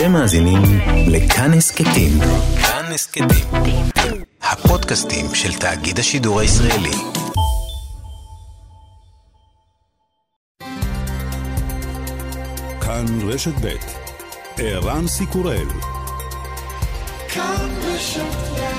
אתם מאזינים לכאן הסכתים. כאן הסכתים. הפודקאסטים של תאגיד השידור הישראלי. כאן רשת ב' ערן סיקורל כאן רשת ב'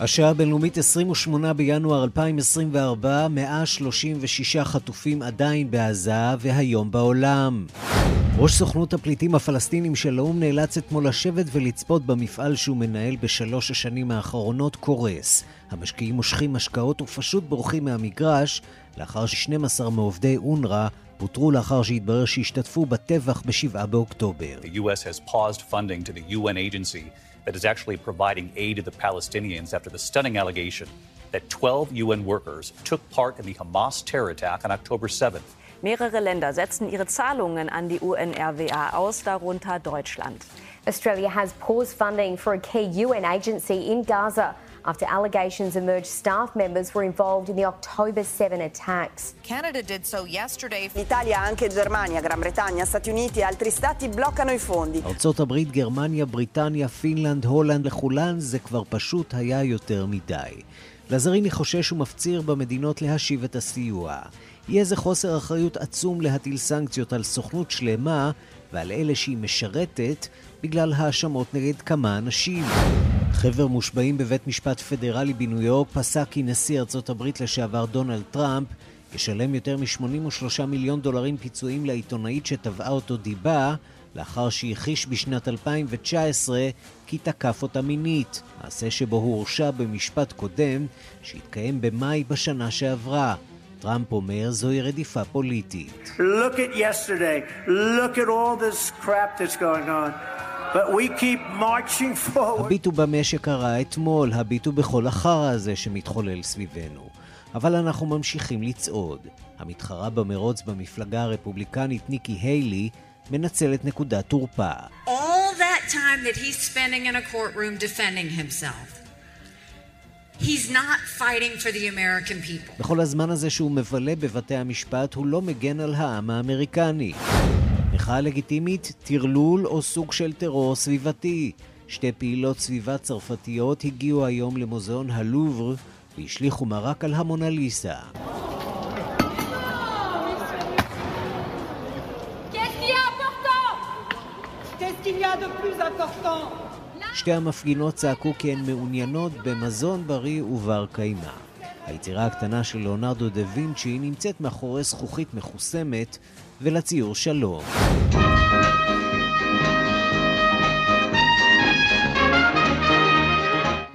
השעה הבינלאומית 28 בינואר 2024, 136 חטופים עדיין בעזה והיום בעולם. ראש סוכנות הפליטים הפלסטינים של האו"ם נאלץ אתמול לשבת ולצפות במפעל שהוא מנהל בשלוש השנים האחרונות קורס. המשקיעים מושכים השקעות ופשוט בורחים מהמגרש, לאחר ש-12 מעובדי אונר"א פוטרו לאחר שהתברר שהשתתפו בטבח ב-7 באוקטובר. The U.S. has that is actually providing aid to the Palestinians after the stunning allegation that 12 UN workers took part in the Hamas terror attack on October 7th. Mehrere Länder setzen ihre Zahlungen an die UNRWA aus, darunter Deutschland. Australia has paused funding for a key UN agency in Gaza after allegations emerged staff members were involved in the October 7 attacks. Canada did so yesterday. Italia, anche Germania, Gran Bretagna, Stati Uniti e altri stati bloccano i fondi. ארצות הברית, גרמניה, בריטניה, פינלנד, הולנד, לכולן זה כבר פשוט היה יותר מדי. לזאריני חושש ומפציר במדינות להשיב את הסיוע. יהיה זה חוסר אחריות עצום להטיל סנקציות על סוכנות שלמה ועל אלה שהיא משרתת בגלל האשמות נגד כמה אנשים. חבר מושבעים בבית משפט פדרלי בניו יורק פסק כי נשיא ארצות הברית לשעבר דונלד טראמפ ישלם יותר מ-83 מיליון דולרים פיצויים לעיתונאית שתבעה אותו דיבה לאחר שהכחיש בשנת 2019 כי תקף אותה מינית, מעשה שבו הוא הורשע במשפט קודם שהתקיים במאי בשנה שעברה. טראמפ אומר זוהי רדיפה פוליטית. Look at yesterday. Look at all this crap that's going on. But we keep marching forward. הביטו במה שקרה אתמול, הביטו בכל החרא הזה שמתחולל סביבנו. אבל אנחנו ממשיכים לצעוד. המתחרה במרוץ במפלגה הרפובליקנית ניקי היילי מנצלת נקודת תורפה. All that time that he's spending in a courtroom defending himself. He's not fighting for the American people. בכל הזמן הזה שהוא מבלה בבתי המשפט, הוא לא מגן על העם האמריקני. מחאה לגיטימית, טרלול או סוג של טרור סביבתי. שתי פעילות סביבה צרפתיות הגיעו היום למוזיאון הלובר והשליכו מרק על המונליסה. שתי המפגינות צעקו כי הן מעוניינות במזון בריא ובר קיימא. היצירה הקטנה של ליאונרדו דה וינצ'י נמצאת מאחורי זכוכית מחוסמת ולציור שלום.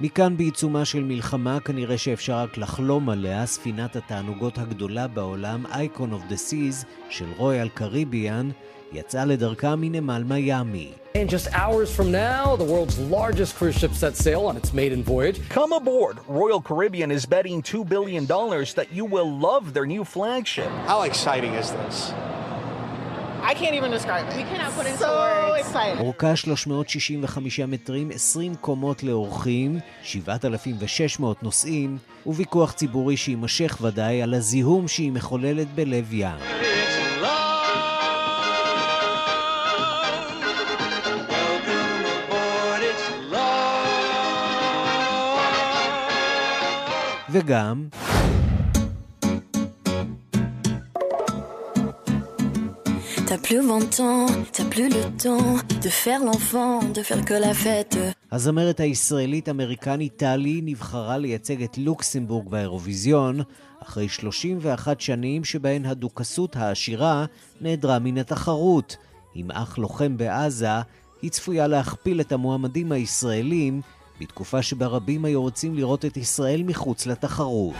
מכאן בעיצומה של מלחמה כנראה שאפשר רק לחלום עליה, ספינת התענוגות הגדולה בעולם, אייקון אוף דה סיז של רויאל קריביאן, יצאה לדרכה מנמל מיאמי. And just hours from now, the world's largest cruise ship sets sail on its maiden voyage. Come aboard. Royal Caribbean is betting $2 billion that you will love their new flagship. How exciting is this? I can't even describe it. We cannot put into so words. excited. אורכה 365 מטרים, 20 קומות לאורחים, 7,600 נוסעים, וויכוח ציבורי שיימשך ודאי על הזיהום שהיא מחוללת בלב ים. וגם T'as plus 20 ans, t'as plus le temps de faire l'enfant, de faire que la fête. הזמרת הישראלית-אמריקנית טלי נבחרה לייצג את לוקסמבורג באירוויזיון אחרי 31 שנים שבהן הדוכסות העשירה נעדרה מן התחרות. עם אח לוחם בעזה, היא צפויה להכפיל את המועמדים הישראלים בתקופה שבה רבים היו רוצים לראות את ישראל מחוץ לתחרות.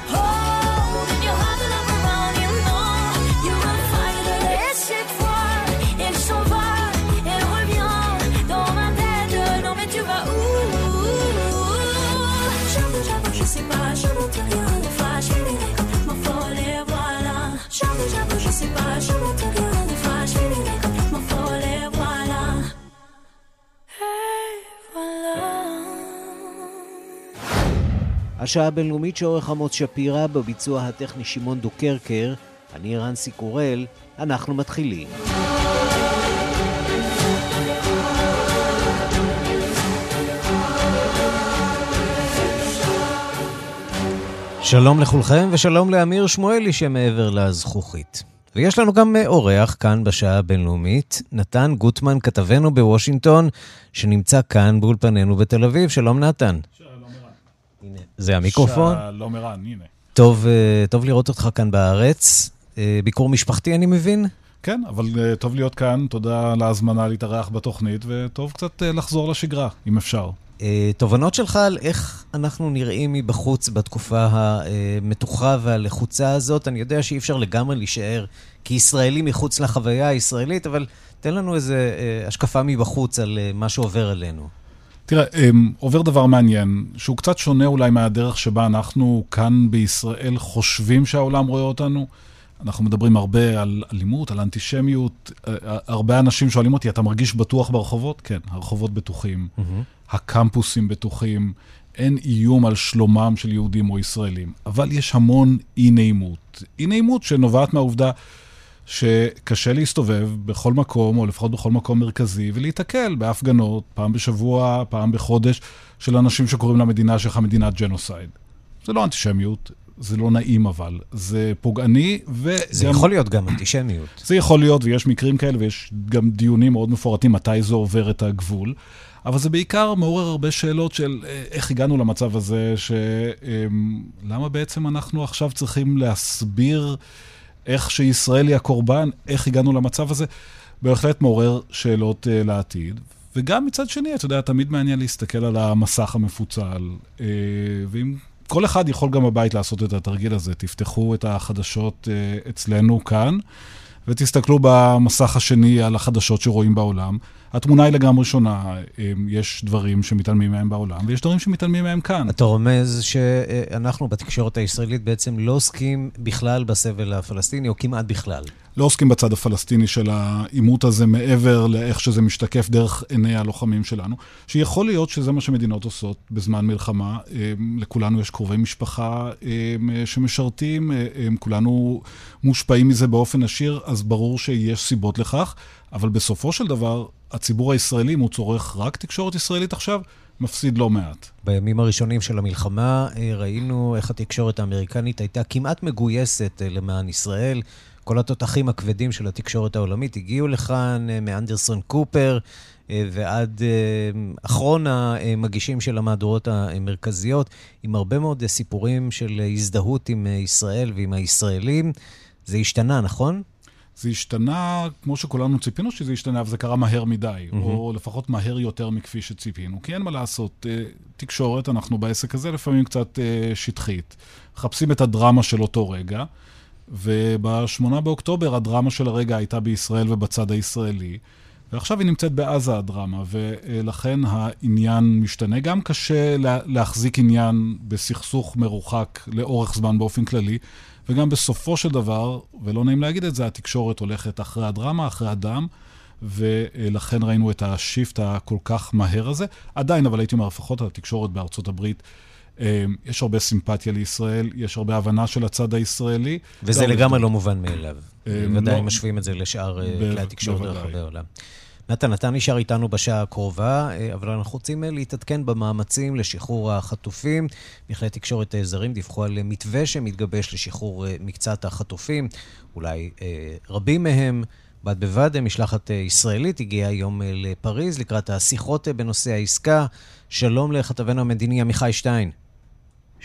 השעה הבינלאומית שעורך עמוס שפירא, בביצוע הטכני שמעון דוקרקר, אני רנסי קורל, אנחנו מתחילים. שלום לכולכם ושלום לאמיר שמואלי שמעבר לזכוכית. ויש לנו גם אורח כאן בשעה הבינלאומית, נתן גוטמן, כתבנו בוושינגטון, שנמצא כאן באולפנינו בתל אביב. שלום נתן. שלום זה המיקרופון? שלום ערן, הנה. טוב, אה, טוב לראות אותך כאן בארץ. אה, ביקור משפחתי, אני מבין? כן, אבל uh, טוב להיות כאן, תודה על ההזמנה להתארח בתוכנית, וטוב קצת לחזור לשגרה, אם אפשר. תובנות שלך על איך אנחנו נראים מבחוץ בתקופה המתוחה והלחוצה הזאת? אני יודע שאי אפשר לגמרי להישאר כישראלי מחוץ לחוויה הישראלית, אבל תן לנו איזו השקפה מבחוץ על מה שעובר עלינו. תראה, um, עובר דבר מעניין, שהוא קצת שונה אולי מהדרך שבה אנחנו כאן בישראל חושבים שהעולם רואה אותנו. אנחנו מדברים הרבה על אלימות, על אנטישמיות. הרבה אנשים שואלים אותי, אתה מרגיש בטוח ברחובות? כן, הרחובות בטוחים, mm-hmm. הקמפוסים בטוחים, אין איום על שלומם של יהודים או ישראלים. אבל יש המון אי-נעימות. אי-נעימות שנובעת מהעובדה שקשה להסתובב בכל מקום, או לפחות בכל מקום מרכזי, ולהיתקל בהפגנות, פעם בשבוע, פעם בחודש, של אנשים שקוראים למדינה שלך מדינת ג'נוסייד. זה לא אנטישמיות, זה לא נעים אבל, זה פוגעני וגם... זה יכול להיות גם אנטישמיות. זה יכול להיות, ויש מקרים כאלה, ויש גם דיונים מאוד מפורטים מתי זה עובר את הגבול. אבל זה בעיקר מעורר הרבה שאלות של איך הגענו למצב הזה, שלמה בעצם אנחנו עכשיו צריכים להסביר איך שישראל היא הקורבן, איך הגענו למצב הזה. בהחלט מעורר שאלות uh, לעתיד. וגם מצד שני, אתה יודע, תמיד מעניין להסתכל על המסך המפוצל. Uh, ואם כל אחד יכול גם בבית לעשות את התרגיל הזה. תפתחו את החדשות uh, אצלנו כאן, ותסתכלו במסך השני על החדשות שרואים בעולם. התמונה היא לגמרי שונה. יש דברים שמתעלמים מהם בעולם, ויש דברים שמתעלמים מהם כאן. אתה רומז שאנחנו בתקשורת הישראלית בעצם לא עוסקים בכלל בסבל הפלסטיני, או כמעט בכלל. לא עוסקים בצד הפלסטיני של העימות הזה מעבר לאיך שזה משתקף דרך עיני הלוחמים שלנו, שיכול להיות שזה מה שמדינות עושות בזמן מלחמה. לכולנו יש קרובי משפחה שמשרתים, כולנו מושפעים מזה באופן עשיר, אז ברור שיש סיבות לכך, אבל בסופו של דבר, הציבור הישראלי, אם הוא צורך רק תקשורת ישראלית עכשיו, מפסיד לא מעט. בימים הראשונים של המלחמה ראינו איך התקשורת האמריקנית הייתה כמעט מגויסת למען ישראל. כל התותחים הכבדים של התקשורת העולמית הגיעו לכאן, מאנדרסון קופר ועד אחרון המגישים של המהדורות המרכזיות, עם הרבה מאוד סיפורים של הזדהות עם ישראל ועם הישראלים. זה השתנה, נכון? זה השתנה, כמו שכולנו ציפינו שזה ישתנה, אבל זה קרה מהר מדי, mm-hmm. או לפחות מהר יותר מכפי שציפינו. כי אין מה לעשות, תקשורת, אנחנו בעסק הזה לפעמים קצת שטחית. מחפשים את הדרמה של אותו רגע, וב-8 באוקטובר הדרמה של הרגע הייתה בישראל ובצד הישראלי. ועכשיו היא נמצאת בעזה הדרמה, ולכן העניין משתנה. גם קשה להחזיק עניין בסכסוך מרוחק לאורך זמן באופן כללי, וגם בסופו של דבר, ולא נעים להגיד את זה, התקשורת הולכת אחרי הדרמה, אחרי הדם, ולכן ראינו את השיפט הכל כך מהר הזה. עדיין, אבל הייתי אומר, לפחות התקשורת בארצות הברית, יש הרבה סימפתיה לישראל, יש הרבה הבנה של הצד הישראלי. וזה לגמרי לא מובן מאליו. בוודאי לא, משווים את זה לשאר כלי התקשורת ברחבי העולם. נתן, אתה נשאר איתנו בשעה הקרובה, אבל אנחנו רוצים להתעדכן במאמצים לשחרור החטופים. מכלי תקשורת זרים דיווחו על מתווה שמתגבש לשחרור מקצת החטופים, אולי רבים מהם. בד בבד, משלחת ישראלית הגיעה היום לפריז לקראת השיחות בנושא העסקה. שלום לכתבנו המדיני עמיחי שטיין.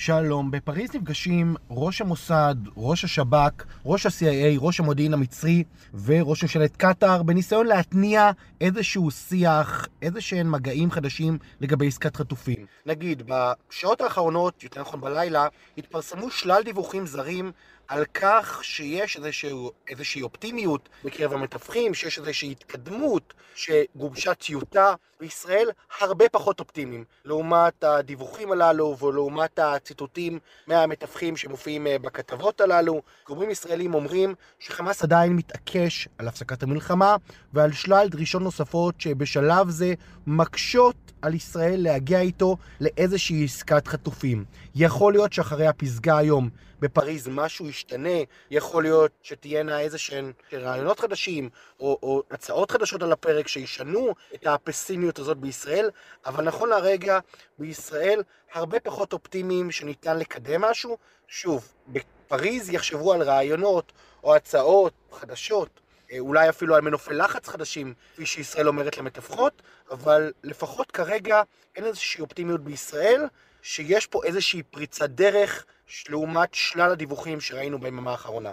שלום, בפריז נפגשים ראש המוסד, ראש השב"כ, ראש ה-CIA, ראש המודיעין המצרי וראש ממשלת קטאר בניסיון להתניע איזשהו שיח, איזה שהם מגעים חדשים לגבי עסקת חטופים. נגיד, בשעות האחרונות, יותר נכון בלילה, התפרסמו שלל דיווחים זרים על כך שיש איזשהו, איזושהי אופטימיות בקרב המתווכים, שיש איזושהי התקדמות, שגובשה טיוטה בישראל, הרבה פחות אופטימיים לעומת הדיווחים הללו ולעומת הציטוטים מהמתווכים שמופיעים אה, בכתבות הללו. גורמים ישראלים אומרים שחמאס עדיין מתעקש על הפסקת המלחמה ועל שלל דרישות נוספות שבשלב זה מקשות על ישראל להגיע איתו לאיזושהי עסקת חטופים. יכול להיות שאחרי הפסגה היום בפריז משהו ישתנה, יכול להיות שתהיינה איזה שהן רעיונות חדשים או, או הצעות חדשות על הפרק שישנו את הפסימיות הזאת בישראל, אבל נכון לרגע בישראל הרבה פחות אופטימיים שניתן לקדם משהו. שוב, בפריז יחשבו על רעיונות או הצעות חדשות. אה, אולי אפילו על מנופי לחץ חדשים, כפי שישראל אומרת למתווכות, אבל לפחות כרגע אין איזושהי אופטימיות בישראל, שיש פה איזושהי פריצת דרך לעומת שלל הדיווחים שראינו ביממה האחרונה.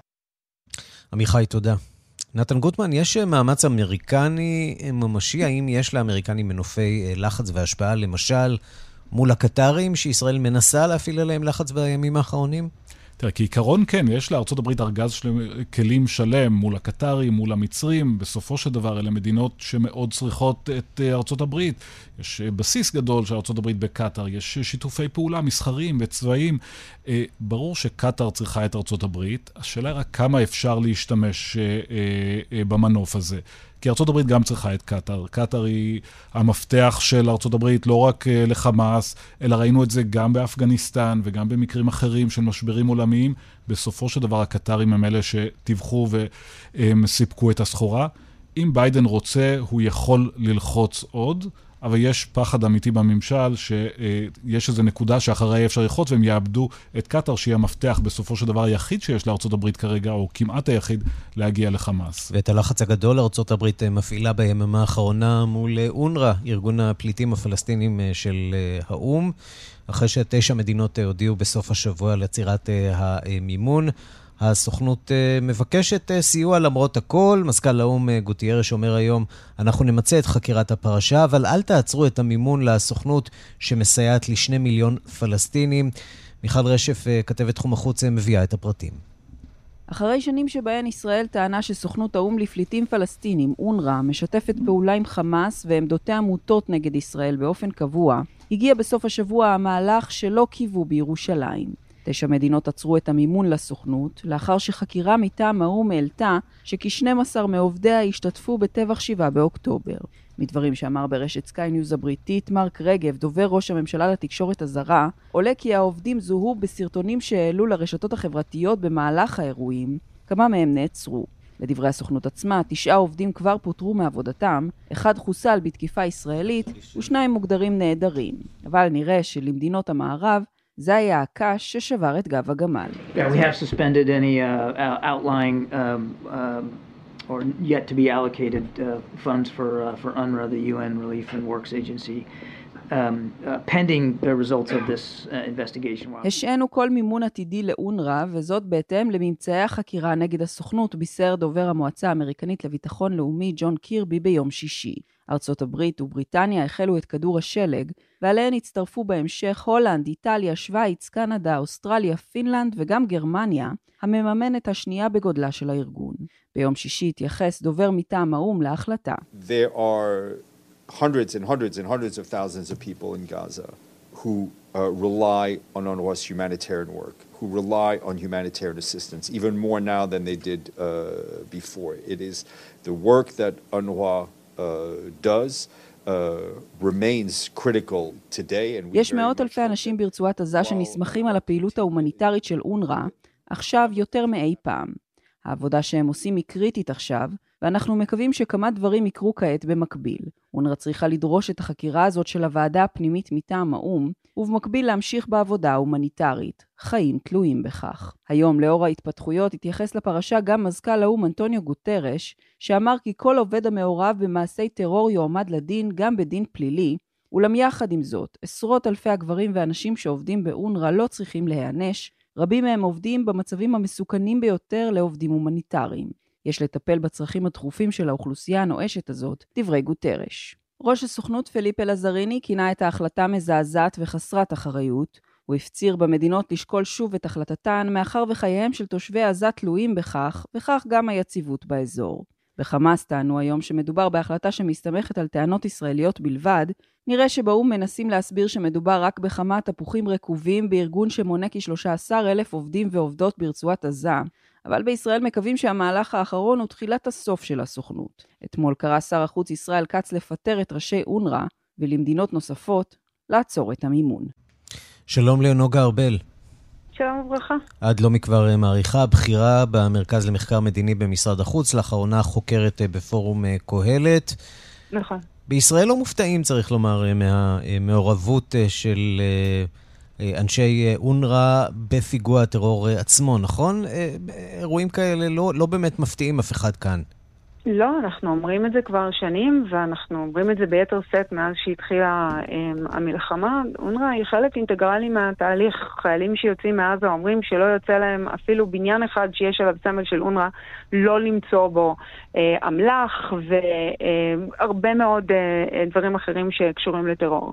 עמיחי, תודה. נתן גוטמן, יש מאמץ אמריקני ממשי? האם יש לאמריקנים מנופי לחץ והשפעה, למשל, מול הקטרים, שישראל מנסה להפעיל עליהם לחץ בימים האחרונים? תראה, כעיקרון כן, יש הברית ארגז של כלים שלם מול הקטרים, מול המצרים. בסופו של דבר, אלה מדינות שמאוד צריכות את אה, הברית. יש אה, בסיס גדול של הברית בקטאר, יש שיתופי פעולה מסחריים וצבאיים. אה, ברור שקטאר צריכה את הברית, השאלה היא רק כמה אפשר להשתמש במנוף הזה. כי ארה"ב גם צריכה את קטאר. קטאר היא המפתח של ארה"ב לא רק אה, לחמאס, אלא ראינו את זה גם באפגניסטן וגם במקרים אחרים של משברים עולמיים. בסופו של דבר הקטרים הם אלה שטיווחו וסיפקו את הסחורה. אם ביידן רוצה, הוא יכול ללחוץ עוד. אבל יש פחד אמיתי בממשל שיש איזו נקודה שאחריה אפשר ללחוץ והם יאבדו את קטאר, שהיא המפתח בסופו של דבר היחיד שיש לארה"ב כרגע, או כמעט היחיד, להגיע לחמאס. ואת הלחץ הגדול ארה"ב מפעילה ביממה האחרונה מול אונר"א, ארגון הפליטים הפלסטינים אה, של אה, האו"ם, אחרי שתשע מדינות אה, הודיעו בסוף השבוע על עצירת המימון. הסוכנות uh, מבקשת uh, סיוע למרות הכל. מזכ"ל האו"ם uh, גוטיירש אומר היום, אנחנו נמצה את חקירת הפרשה, אבל אל תעצרו את המימון לסוכנות שמסייעת לשני מיליון פלסטינים. מיכל רשף, כתבת תחום החוץ, מביאה את הפרטים. אחרי שנים שבהן ישראל טענה שסוכנות האו"ם לפליטים פלסטינים, אונר"א, משתפת פעולה עם חמאס ועמדותיה מוטות נגד ישראל באופן קבוע, הגיע בסוף השבוע המהלך שלא קיוו בירושלים. תשע מדינות עצרו את המימון לסוכנות, לאחר שחקירה מטעם האו"ם העלתה שכ-12 מעובדיה השתתפו בטבח 7 באוקטובר. מדברים שאמר ברשת סקיי ניוז הבריטית, מרק רגב, דובר ראש הממשלה לתקשורת הזרה, עולה כי העובדים זוהו בסרטונים שהעלו לרשתות החברתיות במהלך האירועים, כמה מהם נעצרו. לדברי הסוכנות עצמה, תשעה עובדים כבר פוטרו מעבודתם, אחד חוסל בתקיפה ישראלית ושניים מוגדרים נעדרים. אבל נראה שלמדינות המערב זה היה הקש ששבר את גב הגמל. Yeah, we have suspended any uh, outlying um, um, or yet to be allocated uh, funds for, uh, for UNRWA, the UN Relief and Works Agency. Um, uh, pending the results of this uh. השענו כל מימון עתידי לאונר"א, וזאת בהתאם לממצאי החקירה נגד הסוכנות, בישר דובר המועצה האמריקנית לביטחון לאומי ג'ון קירבי ביום שישי. ארצות הברית ובריטניה החלו את כדור השלג, ועליהן הצטרפו בהמשך הולנד, איטליה, שווייץ, קנדה, אוסטרליה, פינלנד וגם גרמניה, המממנת השנייה בגודלה של הארגון. ביום שישי התייחס דובר מטעם האו"ם להחלטה. There are hundreds and hundreds and hundreds of thousands of people in Gaza who uh, rely on UNRWA's humanitarian work, who rely on humanitarian assistance, even more now than they did uh, before. It is the work that UNRWA uh, does. יש מאות אלפי אנשים ברצועת עזה שנסמכים על הפעילות ההומניטרית של אונר"א, עכשיו יותר מאי פעם. העבודה שהם עושים היא קריטית עכשיו, ואנחנו מקווים שכמה דברים יקרו כעת במקביל. אונר"א צריכה לדרוש את החקירה הזאת של הוועדה הפנימית מטעם האו"ם, ובמקביל להמשיך בעבודה ההומניטרית. חיים תלויים בכך. היום, לאור ההתפתחויות, התייחס לפרשה גם מזכ"ל האו"ם אנטוניו גוטרש, שאמר כי כל עובד המעורב במעשי טרור יועמד לדין גם בדין פלילי, אולם יחד עם זאת, עשרות אלפי הגברים והנשים שעובדים באונר"א לא צריכים להיענש, רבים מהם עובדים במצבים המסוכנים ביותר לעובדים הומניטריים. יש לטפל בצרכים הדחופים של האוכלוסייה הנואשת הזאת, דברי גוטרש. ראש הסוכנות פליפ אלעזריני כינה את ההחלטה מזעזעת וחסרת אחריות, הוא הפציר במדינות לשקול שוב את החלטתן, מאחר וחייהם של תושבי עזה תלויים בכך, וכך גם היציבות באזור. בחמאס טענו היום שמדובר בהחלטה שמסתמכת על טענות ישראליות בלבד, נראה שבאו"ם מנסים להסביר שמדובר רק בכמה תפוחים רקובים בארגון שמונה כ-13 אלף עובדים ועובדות ברצועת עזה, אבל בישראל מקווים שהמהלך האחרון הוא תחילת הסוף של הסוכנות. אתמול קרא שר החוץ ישראל כץ לפטר את ראשי אונר"א, ולמדינות נוספות לעצור את המימון. שלום לנוגה ארבל. שלום וברכה. עד לא מכבר אה, מעריכה, בכירה במרכז למחקר מדיני במשרד החוץ, לאחרונה חוקרת אה, בפורום אה, קהלת. נכון. בישראל לא מופתעים, צריך לומר, מהמעורבות של אנשי אונר"א בפיגוע הטרור עצמו, נכון? אירועים כאלה לא, לא באמת מפתיעים אף אחד כאן. לא, אנחנו אומרים את זה כבר שנים, ואנחנו אומרים את זה ביתר שאת מאז שהתחילה um, המלחמה. אונר"א היא חלק אינטגרלי מהתהליך. חיילים שיוצאים מעזה אומרים שלא יוצא להם אפילו בניין אחד שיש עליו סמל של אונר"א, לא למצוא בו uh, אמל"ח והרבה מאוד uh, דברים אחרים שקשורים לטרור.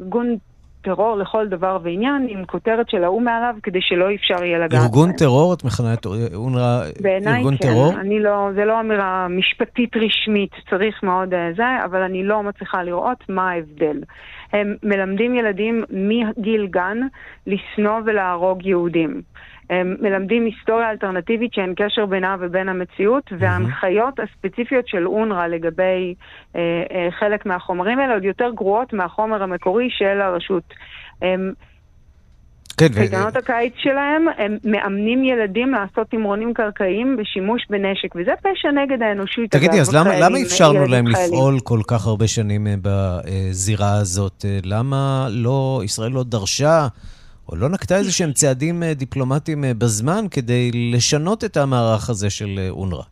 ארגון טרור לכל דבר ועניין, עם כותרת של האו"ם מעליו, כדי שלא אפשר יהיה לגעת ארגון בהם. טרור? את מכנה את אונר"א ארגון כן, טרור? בעיניי כן, לא, זה לא אמירה משפטית רשמית, צריך מאוד uh, זה, אבל אני לא מצליחה לראות מה ההבדל. הם מלמדים ילדים מגיל גן לשנוא ולהרוג יהודים. הם מלמדים היסטוריה אלטרנטיבית שאין קשר בינה ובין המציאות, וההנחיות הספציפיות של אונר"א לגבי אה, אה, חלק מהחומרים האלה עוד יותר גרועות מהחומר המקורי של הרשות. הם, כן, קייטנות ו... הקיץ שלהם, הם מאמנים ילדים לעשות תמרונים קרקעיים בשימוש בנשק, וזה פשע נגד האנושות. תגידי, אז למה, למה אפשרנו להם חיילים? לפעול כל כך הרבה שנים אה, בזירה הזאת? אה, למה לא, ישראל לא דרשה או לא נקטה איזה שהם צעדים אה, דיפלומטיים אה, בזמן כדי לשנות את המערך הזה של אה, אונר"א?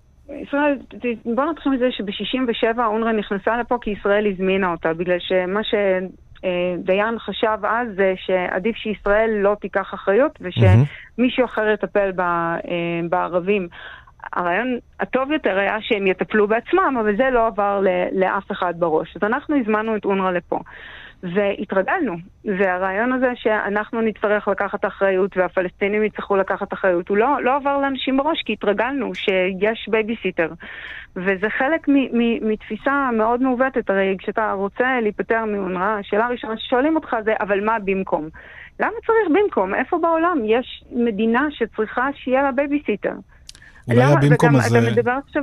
ישראל, בוא נתחיל מזה שב-67' אונר"א נכנסה לפה כי ישראל הזמינה אותה, בגלל שמה שדיין חשב אז זה שעדיף שישראל לא תיקח אחריות ושמישהו אחר יטפל בערבים. הרעיון הטוב יותר היה שהם יטפלו בעצמם, אבל זה לא עבר לאף אחד בראש. אז אנחנו הזמנו את אונר"א לפה. והתרגלנו. והרעיון הזה שאנחנו נצטרך לקחת אחריות והפלסטינים יצטרכו לקחת אחריות, הוא לא, לא עבר לאנשים בראש, כי התרגלנו שיש בייביסיטר. וזה חלק מתפיסה מאוד מעוותת, הרי כשאתה רוצה להיפטר מאונר"א, השאלה הראשונה ששואלים אותך זה, אבל מה במקום? למה צריך במקום? איפה בעולם יש מדינה שצריכה שיהיה לה בייביסיטר? אולי הבמקום הזה...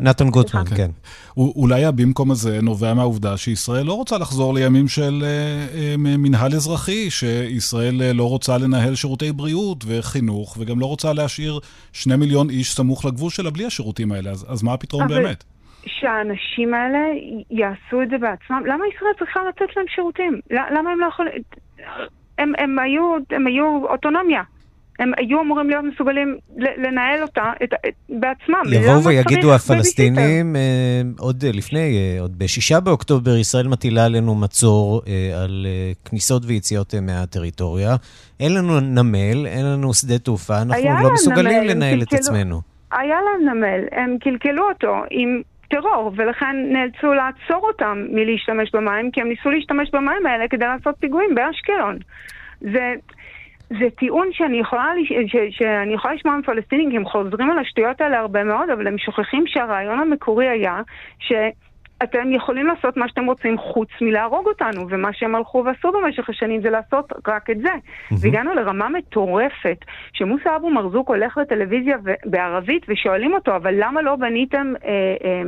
נתן גוטמן, כן. אולי הבמקום הזה נובע מהעובדה שישראל לא רוצה לחזור לימים של אה, אה, מנהל אזרחי, שישראל אה, לא רוצה לנהל שירותי בריאות וחינוך, וגם לא רוצה להשאיר שני מיליון איש סמוך לגבול שלה בלי השירותים האלה, אז, אז מה הפתרון באמת? שהאנשים האלה יעשו את זה בעצמם. למה ישראל צריכה לתת להם שירותים? למה הם לא יכולים... הם, הם, היו, הם היו אוטונומיה. הם היו אמורים להיות מסוגלים לנהל אותה את, את, בעצמם. יבואו ויגידו הפלסטינים, אה, עוד לפני, אה, עוד בשישה באוקטובר, ישראל מטילה עלינו מצור אה, על אה, כניסות ויציאות אה, מהטריטוריה. אין לנו נמל, אין לנו שדה תעופה, אנחנו לא מסוגלים נמל, לנהל את עצמנו. היה להם נמל, הם קלקלו אותו עם... טרור, ולכן נאלצו לעצור אותם מלהשתמש במים, כי הם ניסו להשתמש במים האלה כדי לעשות פיגועים באשקלון. זה, זה טיעון שאני יכולה, ש, שאני יכולה לשמוע מפלסטינים, כי הם חוזרים על השטויות האלה הרבה מאוד, אבל הם שוכחים שהרעיון המקורי היה ש... אתם יכולים לעשות מה שאתם רוצים חוץ מלהרוג אותנו, ומה שהם הלכו ועשו במשך השנים זה לעשות רק את זה. Mm-hmm. והגענו לרמה מטורפת, שמוסא אבו מרזוק הולך לטלוויזיה בערבית ושואלים אותו, אבל למה לא בניתם אה, אה,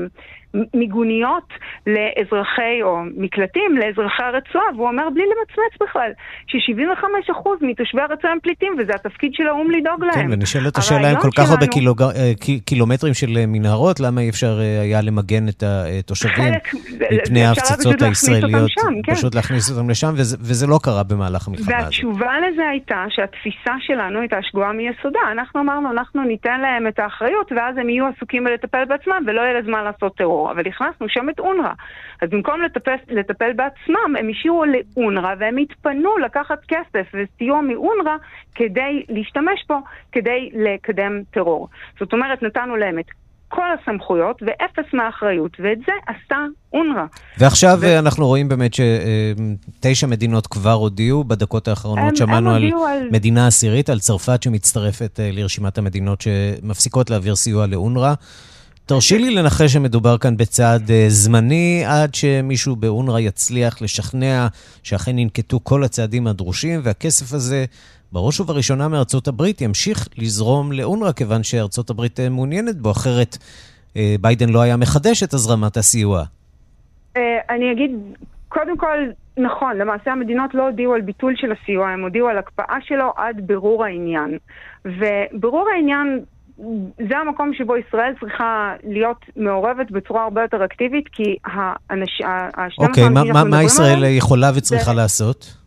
מיגוניות לאזרחי, או מקלטים לאזרחי הרצועה, והוא אומר בלי למצמץ בכלל, ש-75% מתושבי הרצועה הם פליטים, וזה התפקיד של האו"ם לדאוג להם. כן, ונשאלת השאלה אם כל כך הרבה קילוג... אה, קילומטרים של אה, מנהרות, למה אי אפשר אה, היה למגן את התושבים מפני ההפצצות הישראליות? שם, כן. פשוט להכניס אותם לשם, וזה, וזה לא קרה במהלך המלחמה הזאת. והתשובה לזה הייתה שהתפיסה שלנו הייתה שגויה מיסודה. אנחנו אמרנו, אנחנו ניתן להם את האחריות, ואז הם יהיו עסוקים בלטפל בעצמם, ולא יהיה לזמן לעשות טרור. טרור, אבל הכנסנו שם את אונר"א. אז במקום לטפל, לטפל בעצמם, הם השאירו לאונר"א והם התפנו לקחת כסף וסיוע מאונר"א כדי להשתמש בו, כדי לקדם טרור. זאת אומרת, נתנו להם את כל הסמכויות ואפס מהאחריות, ואת זה עשתה אונר"א. ועכשיו ו... אנחנו רואים באמת שתשע מדינות כבר הודיעו, בדקות האחרונות הם, שמענו הם על, על מדינה עשירית, על צרפת שמצטרפת לרשימת המדינות שמפסיקות להעביר סיוע לאונר"א. תרשי לי לנחש שמדובר כאן בצעד uh, זמני, עד שמישהו באונר"א יצליח לשכנע שאכן ננקטו כל הצעדים הדרושים, והכסף הזה, בראש ובראשונה מארצות הברית, ימשיך לזרום לאונר"א, כיוון שארצות הברית uh, מעוניינת בו, אחרת uh, ביידן לא היה מחדש את הזרמת הסיוע. Uh, אני אגיד, קודם כל, נכון, למעשה המדינות לא הודיעו על ביטול של הסיוע, הם הודיעו על הקפאה שלו עד בירור העניין. ובירור העניין זה המקום שבו ישראל צריכה להיות מעורבת בצורה הרבה יותר אקטיבית, כי האנש... ה-12 אוקיי, מה, מה, מה ישראל עליהם, יכולה וצריכה זה... לעשות?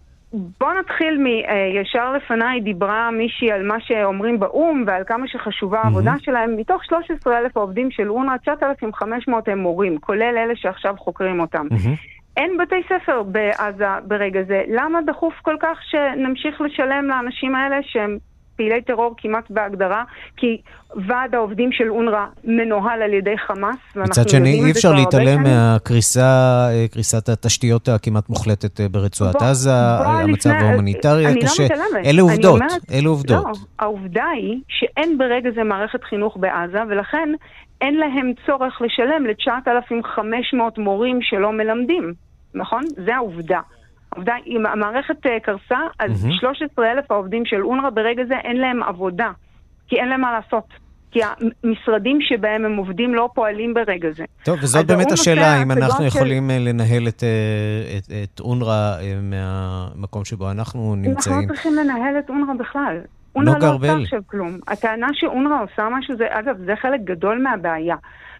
בוא נתחיל מ... אה, ישר לפניי דיברה מישהי על מה שאומרים באו"ם ועל כמה שחשובה העבודה mm-hmm. שלהם. מתוך 13,000 העובדים של אונר"א, 9,500 הם מורים, כולל אלה שעכשיו חוקרים אותם. Mm-hmm. אין בתי ספר בעזה ברגע זה. למה דחוף כל כך שנמשיך לשלם לאנשים האלה שהם פעילי טרור כמעט בהגדרה, כי ועד העובדים של אונר"א מנוהל על ידי חמאס, מצד שני, אי אפשר להתעלם מהקריסת התשתיות הכמעט מוחלטת אה, ברצועת בוא, עזה, בוא המצב לפני, ההומניטרי הקשה. אני לא מתעלמת. אלה עובדות, אומרת, אלה עובדות. לא, העובדה היא שאין ברגע זה מערכת חינוך בעזה, ולכן אין להם צורך לשלם ל-9,500 מורים שלא מלמדים, נכון? זה העובדה. עובדה, אם המערכת אה, קרסה, אז mm-hmm. 13,000 העובדים של אונר"א ברגע זה אין להם עבודה, כי אין להם מה לעשות. כי המשרדים שבהם הם עובדים לא פועלים ברגע זה. טוב, וזאת באמת השאלה, אם אנחנו יכולים של... אה, לנהל את, אה, את, את אונר"א מהמקום שבו אנחנו נמצאים. אנחנו לא צריכים לנהל את אונר"א בכלל. אונר"א לא עושה עכשיו כלום. הטענה שאונר"א עושה משהו, זה, אגב, זה חלק גדול מהבעיה.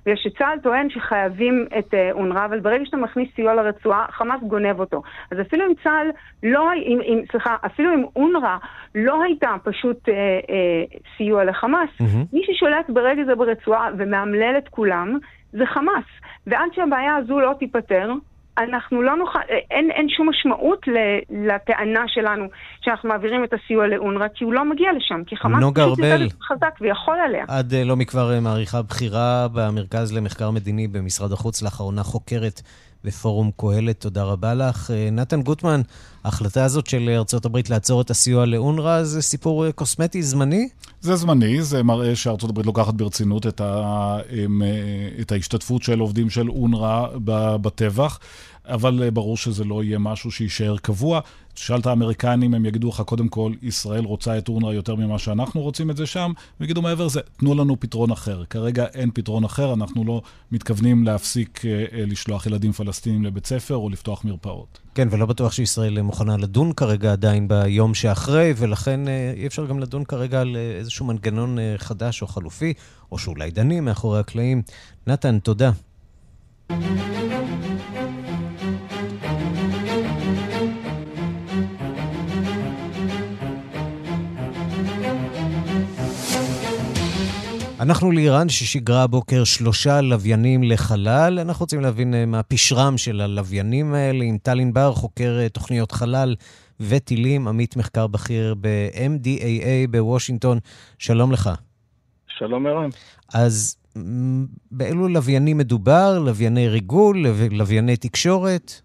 בגלל שצה"ל טוען שחייבים את אה, אונר"א, אבל ברגע שאתה מכניס סיוע לרצועה, חמאס גונב אותו. אז אפילו אם צה"ל לא, אם, אם, סליחה, אפילו אם אונר"א לא הייתה פשוט אה, אה, סיוע לחמאס, mm-hmm. מי ששולט ברגע זה ברצועה ומאמלל את כולם, זה חמאס. ועד שהבעיה הזו לא תיפתר, אנחנו לא נוכל, אין, אין שום משמעות לטענה שלנו שאנחנו מעבירים את הסיוע לאונר"א, כי הוא לא מגיע לשם, כי חמאס פשוט יותר חזק ויכול עליה. עד uh, לא מכבר uh, מעריכה בכירה במרכז למחקר מדיני במשרד החוץ, לאחרונה חוקרת בפורום קהלת, תודה רבה לך. Uh, נתן גוטמן, ההחלטה הזאת של ארה"ב לעצור את הסיוע לאונר"א זה סיפור uh, קוסמטי זמני? זה זמני, זה מראה שארה"ב לוקחת ברצינות את, ה, את ההשתתפות של עובדים של אונר"א בטבח. אבל אה, ברור שזה לא יהיה משהו שיישאר קבוע. תשאל את האמריקנים, הם יגידו לך, קודם כל, ישראל רוצה את אונר"א יותר ממה שאנחנו רוצים את זה שם, ויגידו מעבר לזה, תנו לנו פתרון אחר. כרגע אין פתרון אחר, אנחנו לא מתכוונים להפסיק אה, אה, לשלוח ילדים פלסטינים לבית ספר או לפתוח מרפאות. כן, ולא בטוח שישראל מוכנה לדון כרגע עדיין ביום שאחרי, ולכן אה, אי אפשר גם לדון כרגע על אה, איזשהו מנגנון אה, חדש או חלופי, או שאולי דנים מאחורי הקלעים. נתן, תודה. אנחנו לאיראן ששיגרה הבוקר שלושה לוויינים לחלל. אנחנו רוצים להבין אה, מה פשרם של הלוויינים האלה. עם טל ענבר, חוקר אה, תוכניות חלל וטילים, עמית מחקר בכיר ב-MDAA בוושינגטון. שלום לך. שלום ערן. אז באילו לוויינים מדובר? לווייני ריגול? לווייני תקשורת?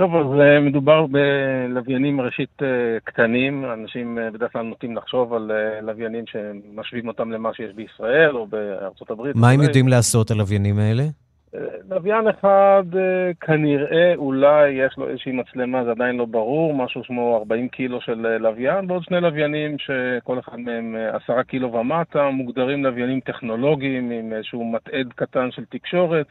טוב, אז אה, מדובר בלוויינים ראשית אה, קטנים, אנשים אה, בדרך כלל נוטים לחשוב על לוויינים שמשווים אותם למה שיש בישראל או בארצות הברית. מה הם יודעים לעשות, הלוויינים האלה? לוויין אחד כנראה אולי יש לו איזושהי מצלמה, זה עדיין לא ברור, משהו כמו 40 קילו של לוויין, ועוד שני לוויינים שכל אחד מהם 10 קילו ומטה, מוגדרים לוויינים טכנולוגיים עם איזשהו מתעד קטן של תקשורת.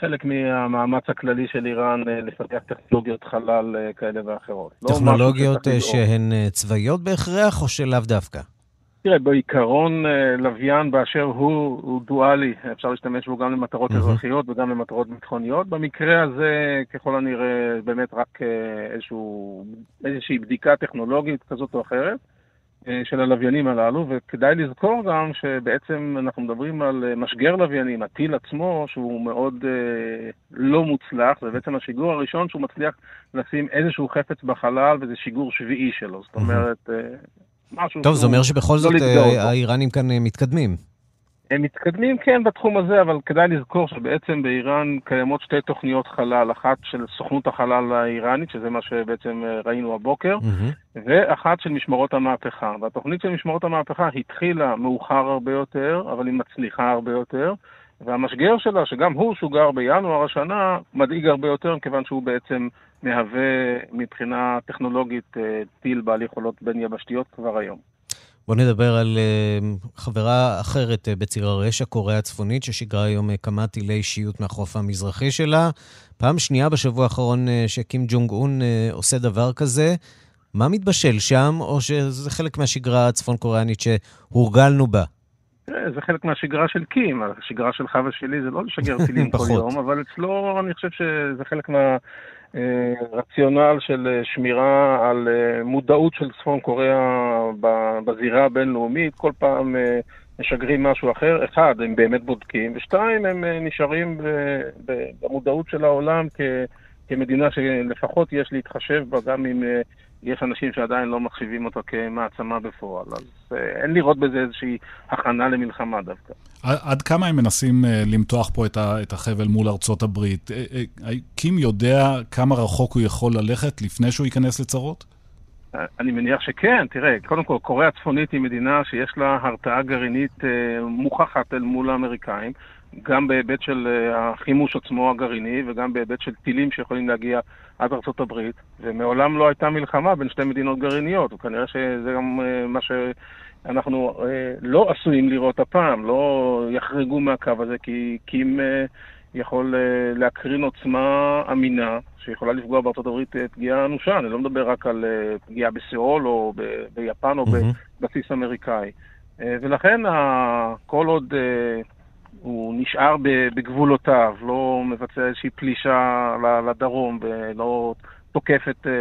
חלק מהמאמץ הכללי של איראן אה, לפתח טכנולוגיות חלל אה, כאלה ואחרות. לא טכנולוגיות לא שהן צבאיות בהכרח או שלאו דווקא? תראה, בעיקרון לוויין באשר הוא, הוא דואלי, אפשר להשתמש בו גם למטרות mm-hmm. אזרחיות וגם למטרות ביטחוניות. במקרה הזה, ככל הנראה, באמת רק איזשהו, איזושהי בדיקה טכנולוגית כזאת או אחרת. אה, של הלוויינים הללו, וכדאי לזכור גם שבעצם אנחנו מדברים על אה, משגר לוויינים, הטיל עצמו, שהוא מאוד אה, לא מוצלח, זה בעצם השיגור הראשון שהוא מצליח לשים איזשהו חפץ בחלל, וזה שיגור שביעי שלו. זאת אומרת, אה, משהו טוב, זה אומר שבכל לא זאת אה, האיראנים כאן מתקדמים. הם מתקדמים כן בתחום הזה, אבל כדאי לזכור שבעצם באיראן קיימות שתי תוכניות חלל, אחת של סוכנות החלל האיראנית, שזה מה שבעצם אה, ראינו הבוקר, Mm-hmm. ואחת של משמרות המהפכה. והתוכנית של משמרות המהפכה התחילה מאוחר הרבה יותר, אבל היא מצליחה הרבה יותר, והמשגר שלה, שגם הוא שוגר בינואר השנה, מדאיג הרבה יותר, מכיוון שהוא בעצם מהווה מבחינה טכנולוגית אה, טיל בעל יכולות בין יבשתיות כבר היום. בואו נדבר על uh, חברה אחרת uh, בציר הרשע, קוריאה הצפונית, ששיגרה היום uh, כמה טילי אישיות מהחוף המזרחי שלה. פעם שנייה בשבוע האחרון שקים ג'ונג און עושה דבר כזה. מה מתבשל שם, או שזה חלק מהשגרה הצפון-קוריאנית שהורגלנו בה? זה חלק מהשגרה של קים, השגרה שלך ושלי זה לא לשגר טילים כל. יום, אבל אצלו אני חושב שזה חלק מהרציונל של אה, שמירה על אה, מודעות של צפון קוריאה בזירה הבינלאומית, כל פעם אה, משגרים משהו אחר, אחד, הם באמת בודקים, ושתיים, הם אה, נשארים במודעות של העולם. כמדינה שלפחות יש להתחשב בה, גם אם אה, יש אנשים שעדיין לא מחשיבים אותה כמעצמה בפועל. אז אה, אין לראות בזה איזושהי הכנה למלחמה דווקא. עד כמה הם מנסים אה, למתוח פה את החבל מול ארצות הברית? אה, קים יודע כמה רחוק הוא יכול ללכת לפני שהוא ייכנס לצרות? אני מניח שכן, תראה, קודם כל, קוריאה הצפונית היא מדינה שיש לה הרתעה גרעינית מוכחת אל מול האמריקאים, גם בהיבט של אה, החימוש עצמו הגרעיני וגם בהיבט של טילים שיכולים להגיע עד ארצות הברית, ומעולם לא הייתה מלחמה בין שתי מדינות גרעיניות, וכנראה שזה גם אה, מה שאנחנו אה, לא עשויים לראות הפעם, לא יחרגו מהקו הזה, כי קים יכול להקרין עוצמה אמינה שיכולה לפגוע בארצות הברית פגיעה אנושה. אני לא מדבר רק על פגיעה בסיאול או ביפן או בבסיס אמריקאי. ולכן כל עוד הוא נשאר בגבולותיו, לא מבצע איזושהי פלישה לדרום ולא תוקף את אה,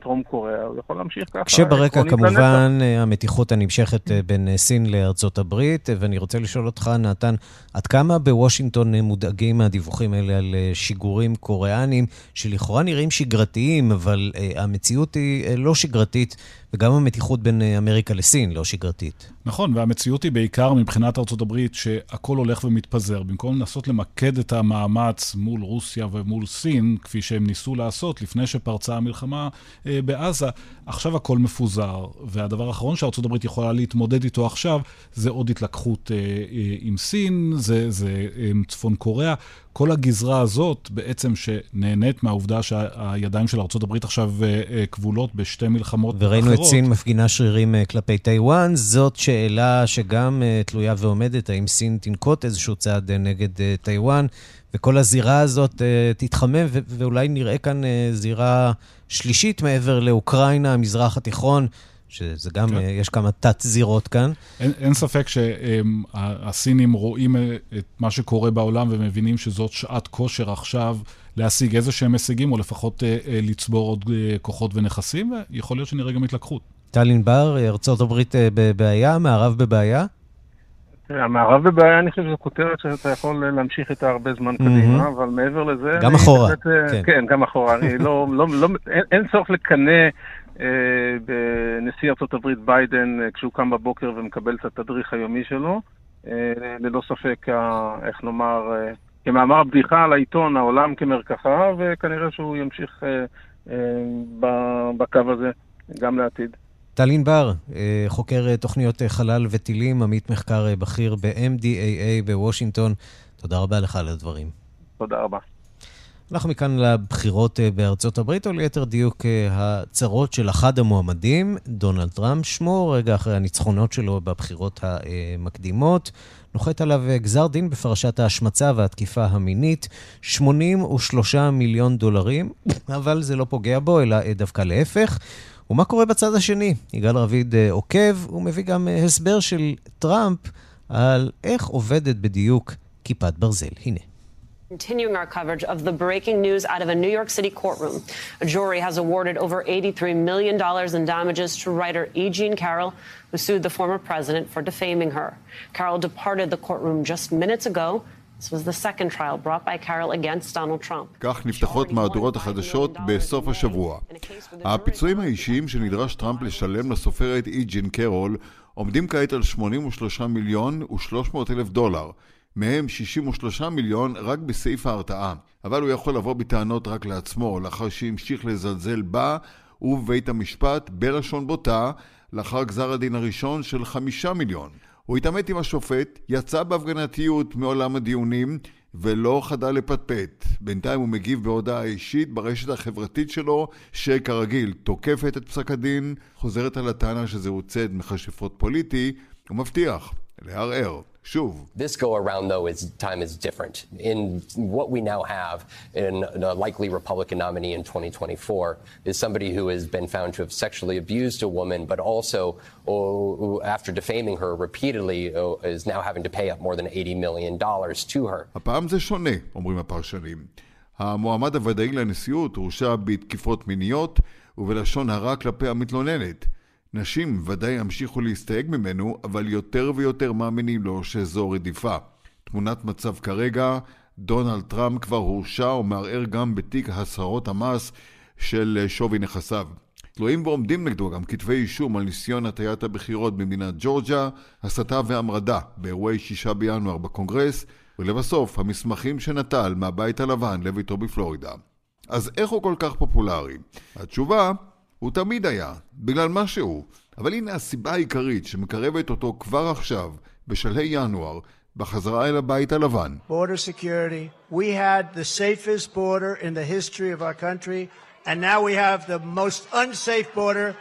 דרום קוריאה, הוא יכול להמשיך ככה. כשברקע עקרונית לנצח. כמובן אה, המתיחות הנמשכת אה, בין אה, סין לארצות הברית, אה, ואני רוצה לשאול אותך, נתן, עד כמה בוושינגטון אה, מודאגים מהדיווחים האלה על אה, שיגורים קוריאניים, שלכאורה נראים שגרתיים, אבל אה, המציאות היא אה, לא שגרתית, וגם המתיחות בין אה, אמריקה לסין לא שגרתית. נכון, והמציאות היא בעיקר מבחינת ארצות הברית, שהכל הולך ומתפזר. במקום לנסות למקד את המאמץ מול רוסיה ומול סין, כפי שהם ניסו לעשות לפני שפרצה המלחמה אה, בעזה, עכשיו הכל מפוזר. והדבר האחרון שארצות הברית יכולה להתמודד איתו עכשיו, זה עוד התלקחות אה, אה, עם סין, זה, זה אה, צפון קוריאה. כל הגזרה הזאת בעצם שנהנית מהעובדה שהידיים של הברית עכשיו כבולות בשתי מלחמות וראינו אחרות. את סין מפגינה שרירים כלפי טיוואן, זאת שאלה שגם תלויה ועומדת, האם סין תנקוט איזשהו צעד נגד טיוואן, וכל הזירה הזאת אה, תתחמם, ו- ואולי נראה כאן אה, זירה שלישית מעבר לאוקראינה, המזרח התיכון, שזה גם, כן. אה, יש כמה תת-זירות כאן. אין, אין ספק שהסינים רואים את מה שקורה בעולם ומבינים שזאת שעת כושר עכשיו להשיג איזה שהם הישגים, או לפחות לצבור עוד כוחות ונכסים, ויכול להיות שנראה גם התלקחות. טל ענבר, אה, בבעיה, מערב בבעיה? המערב בבעיה, אני חושב שזו כותרת שאתה יכול להמשיך איתה הרבה זמן קדימה, אבל מעבר לזה... גם אחורה, אה, כן. כן, גם אחורה. אני לא, לא, לא, אין, אין צורך לקנא אה, בנשיא הברית ביידן אה, כשהוא קם בבוקר ומקבל את התדריך היומי שלו. אה, ללא ספק, איך נאמר, אה, כמאמר הבדיחה על העיתון, העולם כמרקחה, וכנראה שהוא ימשיך אה, אה, בקו הזה גם לעתיד. טל ענבר, אה, חוקר אה, תוכניות אה, חלל וטילים, עמית מחקר בכיר ב-MDAA בוושינגטון. תודה רבה לך על הדברים. תודה רבה. אנחנו מכאן לבחירות בארצות הברית, או ליתר דיוק הצרות של אחד המועמדים, דונלד טראמפ שמו, רגע אחרי הניצחונות שלו בבחירות המקדימות. נוחת עליו גזר דין בפרשת ההשמצה והתקיפה המינית, 83 מיליון דולרים, אבל זה לא פוגע בו, אלא דווקא להפך. ומה קורה בצד השני? יגאל רביד אה, עוקב, הוא מביא גם אה, הסבר של טראמפ על איך עובדת בדיוק כיפת ברזל. הנה. Continuing our coverage of the breaking news out of a New York City courtroom. A jury has awarded over $83 million in damages to writer E. Jean Carroll, who sued the former president for defaming her. Carroll departed the courtroom just minutes ago, This was the second trial brought by Carroll against Donald Trump. כך נפתחות מהדורות החדשות בסוף השבוע. הפיצויים האישיים שנדרש טראמפ לשלם לסופרת איג'ין קרול עומדים כעת על 83 מיליון ו-300 אלף דולר. מהם 63 מיליון רק בסעיף ההרתעה. אבל הוא יכול לבוא בטענות רק לעצמו, לאחר שהמשיך לזלזל בה ובבית המשפט בלשון בוטה, לאחר גזר הדין הראשון של חמישה מיליון. הוא התעמת עם השופט, יצא בהפגנתיות מעולם הדיונים ולא חדל לפטפט. בינתיים הוא מגיב בהודעה אישית ברשת החברתית שלו, שכרגיל תוקפת את פסק הדין, חוזרת על הטענה שזהו צד מכשפות פוליטי, ומבטיח לערער. שוב. This go around though is time is different. In what we now have in a likely Republican nominee in 2024 is somebody who has been found to have sexually abused a woman, but also oh, after defaming her repeatedly oh, is now having to pay up more than 80 million dollars to her. הפעם זה שונה, אומרים הפרשנים. המועמד הוודאי לנשיאות הורשע בתקיפות מיניות ובלשון הרע כלפי המתלוננת. נשים ודאי ימשיכו להסתייג ממנו, אבל יותר ויותר מאמינים לו שזו רדיפה. תמונת מצב כרגע, דונלד טראמפ כבר הורשע ומערער גם בתיק הסהרות המס של שווי נכסיו. תלויים ועומדים נגדו גם כתבי אישום על ניסיון הטיית הבחירות במדינת ג'ורג'ה, הסתה והמרדה באירועי שישה בינואר בקונגרס, ולבסוף המסמכים שנטל מהבית הלבן לביתו בפלורידה. אז איך הוא כל כך פופולרי? התשובה הוא תמיד היה, בגלל משהו. אבל הנה הסיבה העיקרית שמקרבת אותו כבר עכשיו, בשלהי ינואר, בחזרה אל הבית הלבן. Border security. We had the safest border in the history of our country, and now we have the most unsafe border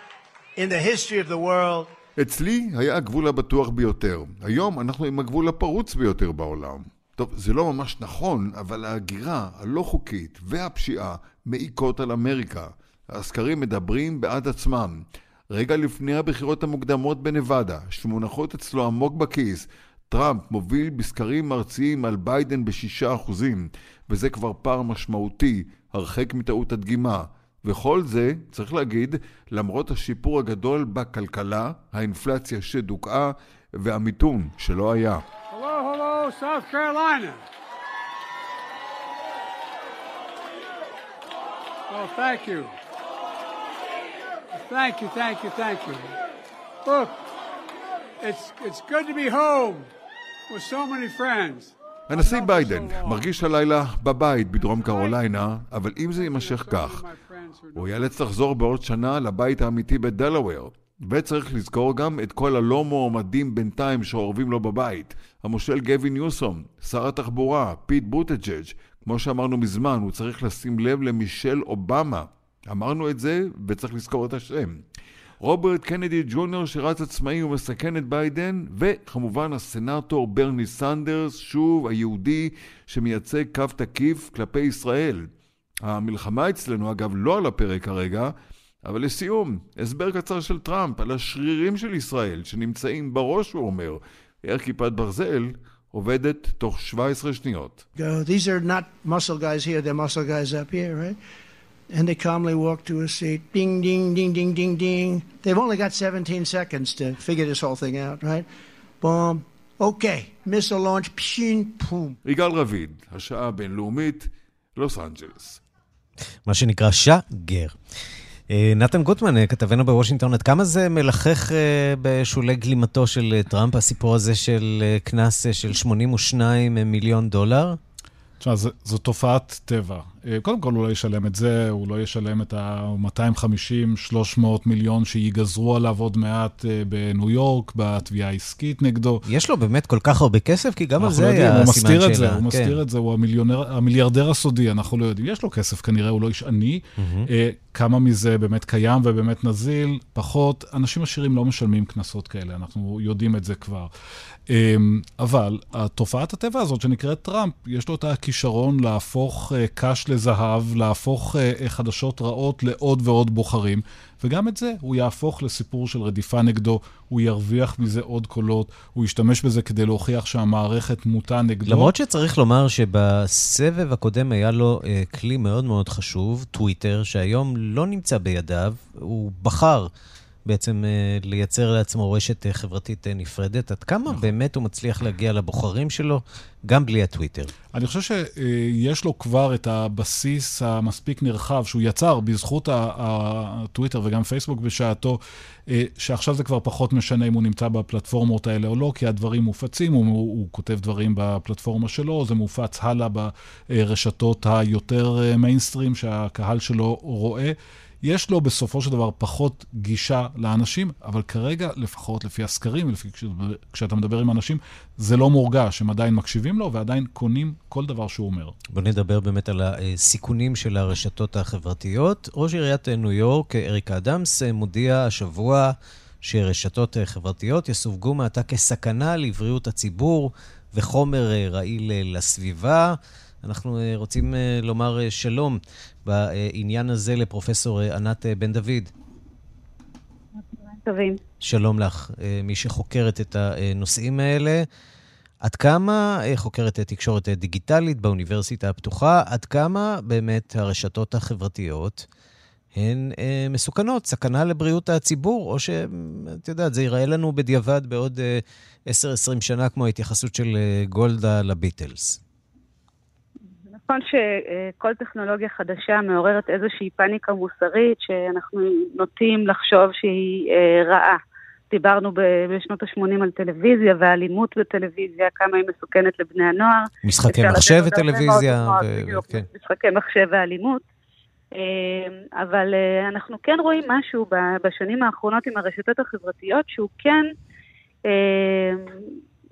in the history of the world. אצלי היה הגבול הבטוח ביותר. היום אנחנו עם הגבול הפרוץ ביותר בעולם. טוב, זה לא ממש נכון, אבל ההגירה הלא חוקית והפשיעה מעיקות על אמריקה. הסקרים מדברים בעד עצמם. רגע לפני הבחירות המוקדמות בנבדה, שמונחות אצלו עמוק בכיס, טראמפ מוביל בסקרים ארציים על ביידן בשישה אחוזים, וזה כבר פער משמעותי, הרחק מטעות הדגימה. וכל זה, צריך להגיד, למרות השיפור הגדול בכלכלה, האינפלציה שדוכאה והמיתון שלא היה. Hello, hello, South Carolina. Oh, thank you. Thank you, thank you, thank you. Look, it's, it's good to be home with so many friends. הנשיא ביידן מרגיש הלילה בבית בדרום קרוליינה, אבל אם זה יימשך כך, הוא ייאלץ לחזור בעוד שנה לבית האמיתי בדלוור. וצריך לזכור גם את כל הלא מועמדים בינתיים שאורבים לו בבית. המושל גווין ניוסום, שר התחבורה, פיט בוטג'ג', כמו שאמרנו מזמן, הוא צריך לשים לב למישל אובמה. אמרנו את זה, וצריך לזכור את השם. רוברט קנדי ג'וניור שרץ עצמאי ומסכן את ביידן, וכמובן הסנאטור ברני סנדרס, שוב היהודי שמייצג קו תקיף כלפי ישראל. המלחמה אצלנו אגב לא על הפרק כרגע, אבל לסיום, הסבר קצר של טראמפ על השרירים של ישראל שנמצאים בראש, הוא אומר, איך כיפת ברזל עובדת תוך 17 שניות. These are not muscle guys here, they're muscle guys up here, right? And they calmly walk to a seat. Ding, ding, ding, ding, ding, ding. They've only got 17 seconds to figure this whole thing out, right? Boom. Okay. Missile launch. Pshin, boom. יגאל רביד, השעה הבינלאומית, לוס אנג'לס. מה שנקרא שגר. נתן גוטמן, כתבנו בוושינגטון, עד כמה זה מלחך בשולי גלימתו של טראמפ, הסיפור הזה של קנס של 82 מיליון דולר? תשמע, זו תופעת טבע. קודם כל, הוא לא ישלם את זה, הוא לא ישלם את ה-250-300 מיליון שיגזרו עליו עוד מעט בניו יורק, בתביעה העסקית נגדו. יש לו באמת כל כך הרבה כסף? כי גם על זה היה סימן שאלה. הוא מסתיר את זה, הוא כן. מסתיר את זה, הוא המיליארדר הסודי, אנחנו לא יודעים. יש לו כסף כנראה, הוא לא איש עני. Mm-hmm. כמה מזה באמת קיים ובאמת נזיל, פחות. אנשים עשירים לא משלמים קנסות כאלה, אנחנו יודעים את זה כבר. אבל התופעת הטבע הזאת שנקראת טראמפ, יש לו את הכישרון להפוך קש לזהב, להפוך חדשות רעות לעוד ועוד בוחרים, וגם את זה הוא יהפוך לסיפור של רדיפה נגדו, הוא ירוויח מזה עוד קולות, הוא ישתמש בזה כדי להוכיח שהמערכת מוטה נגדו. למרות שצריך לומר שבסבב הקודם היה לו כלי מאוד מאוד חשוב, טוויטר, שהיום לא נמצא בידיו, הוא בחר בעצם אה, לייצר לעצמו רשת אה, חברתית אה, נפרדת. עד כמה נכון. באמת הוא מצליח להגיע לבוחרים שלו, גם בלי הטוויטר? אני חושב שיש לו כבר את הבסיס המספיק נרחב שהוא יצר בזכות הטוויטר וגם פייסבוק בשעתו, שעכשיו זה כבר פחות משנה אם הוא נמצא בפלטפורמות האלה או לא, כי הדברים מופצים, הוא, הוא כותב דברים בפלטפורמה שלו, זה מופץ הלאה ברשתות היותר מיינסטרים שהקהל שלו רואה. יש לו בסופו של דבר פחות גישה לאנשים, אבל כרגע, לפחות לפי הסקרים, ולפי כשאתה מדבר עם אנשים, זה לא מורגש, הם עדיין מקשיבים לו ועדיין קונים כל דבר שהוא אומר. בוא נדבר באמת על הסיכונים של הרשתות החברתיות. ראש עיריית ניו יורק, אריק אדמס, מודיע השבוע שרשתות חברתיות יסווגו מעתה כסכנה לבריאות הציבור וחומר רעיל לסביבה. אנחנו אה, רוצים אה, לומר אה, שלום בעניין הזה לפרופסור ענת בן דוד. טובים. שלום לך, מי שחוקרת את הנושאים האלה. עד כמה חוקרת תקשורת דיגיטלית באוניברסיטה הפתוחה, עד כמה באמת הרשתות החברתיות הן מסוכנות, סכנה לבריאות הציבור, או שאת יודעת, זה ייראה לנו בדיעבד בעוד 10-20 שנה כמו ההתייחסות של גולדה לביטלס. נכון שכל טכנולוגיה חדשה מעוררת איזושהי פאניקה מוסרית שאנחנו נוטים לחשוב שהיא אה, רעה. דיברנו בשנות ה-80 על טלוויזיה ואלימות בטלוויזיה, כמה היא מסוכנת לבני הנוער. משחקי מחשב וטלוויזיה. ו... כן. משחקי מחשב ואלימות. אה, אבל אה, אנחנו כן רואים משהו בשנים האחרונות עם הרשתות החברתיות שהוא כן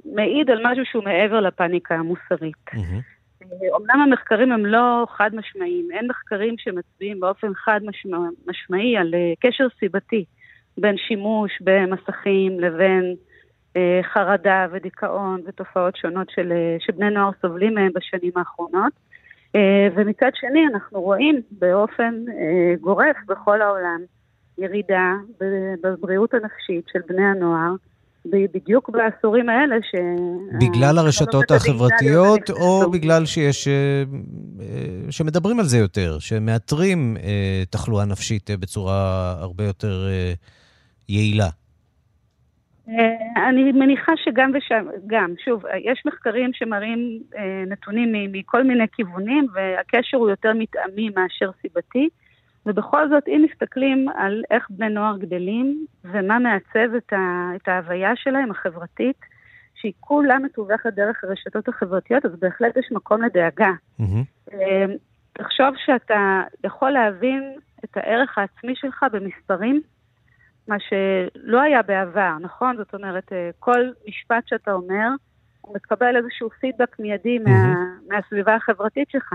מעיד על משהו שהוא מעבר לפאניקה המוסרית. אומנם המחקרים הם לא חד משמעיים, אין מחקרים שמצביעים באופן חד משמעי על אה, קשר סיבתי בין שימוש במסכים לבין אה, חרדה ודיכאון ותופעות שונות של, אה, שבני נוער סובלים מהם בשנים האחרונות. ומצד שני אנחנו רואים באופן גורף בכל העולם ירידה בבריאות הנפשית של בני הנוער. בדיוק בעשורים האלה ש... בגלל הרשתות החברתיות, או בגלל שיש... אה, אה, שמדברים על זה יותר, שמאתרים אה, תחלואה נפשית בצורה הרבה יותר יעילה? אני מניחה שגם ושם, גם, שוב, יש מחקרים שמראים נתונים מכל מיני כיוונים, והקשר הוא יותר מתאמי מאשר סיבתי. ובכל זאת, אם מסתכלים על איך בני נוער גדלים ומה מעצב את, ה, את ההוויה שלהם, החברתית, שהיא כולה מתווכת דרך הרשתות החברתיות, אז בהחלט יש מקום לדאגה. Mm-hmm. תחשוב שאתה יכול להבין את הערך העצמי שלך במספרים, מה שלא היה בעבר, נכון? זאת אומרת, אה, כל משפט שאתה אומר, הוא מקבל איזשהו פידבק מיידי mm-hmm. מה, מהסביבה החברתית שלך.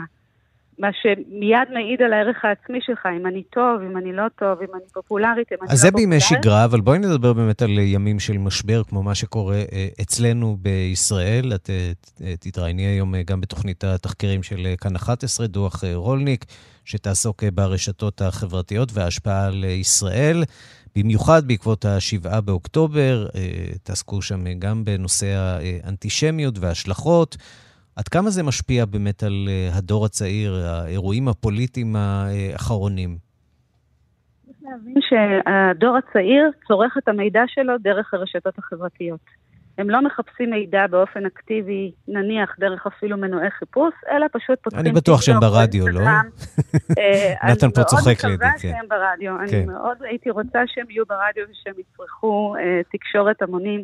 מה שמיד מעיד על הערך העצמי שלך, אם אני טוב, אם אני לא טוב, אם אני פופולרית, אם אני לא פופולרית. אז זה בימי שגרה, אבל בואי נדבר באמת על ימים של משבר, כמו מה שקורה אה, אצלנו בישראל. את אה, תתראייני היום אה, גם בתוכנית התחקירים של כאן 11, דוח רולניק, שתעסוק ברשתות החברתיות וההשפעה על ישראל. במיוחד בעקבות ה-7 באוקטובר, תעסקו שם גם בנושא האנטישמיות וההשלכות. עד כמה זה משפיע באמת על אה, הדור הצעיר, האירועים הפוליטיים האחרונים? צריך להבין שהדור הצעיר צורך את המידע שלו דרך הרשתות החברתיות. הם לא מחפשים מידע באופן אקטיבי, נניח דרך אפילו מנועי חיפוש, אלא פשוט פותחים... אני בטוח שהם ברדיו, לא? אה, נתן פה צוחק לידי, כן. אני מאוד מקווה שהם ברדיו. אני כן. מאוד הייתי רוצה שהם יהיו ברדיו ושהם יצרכו אה, תקשורת המונים.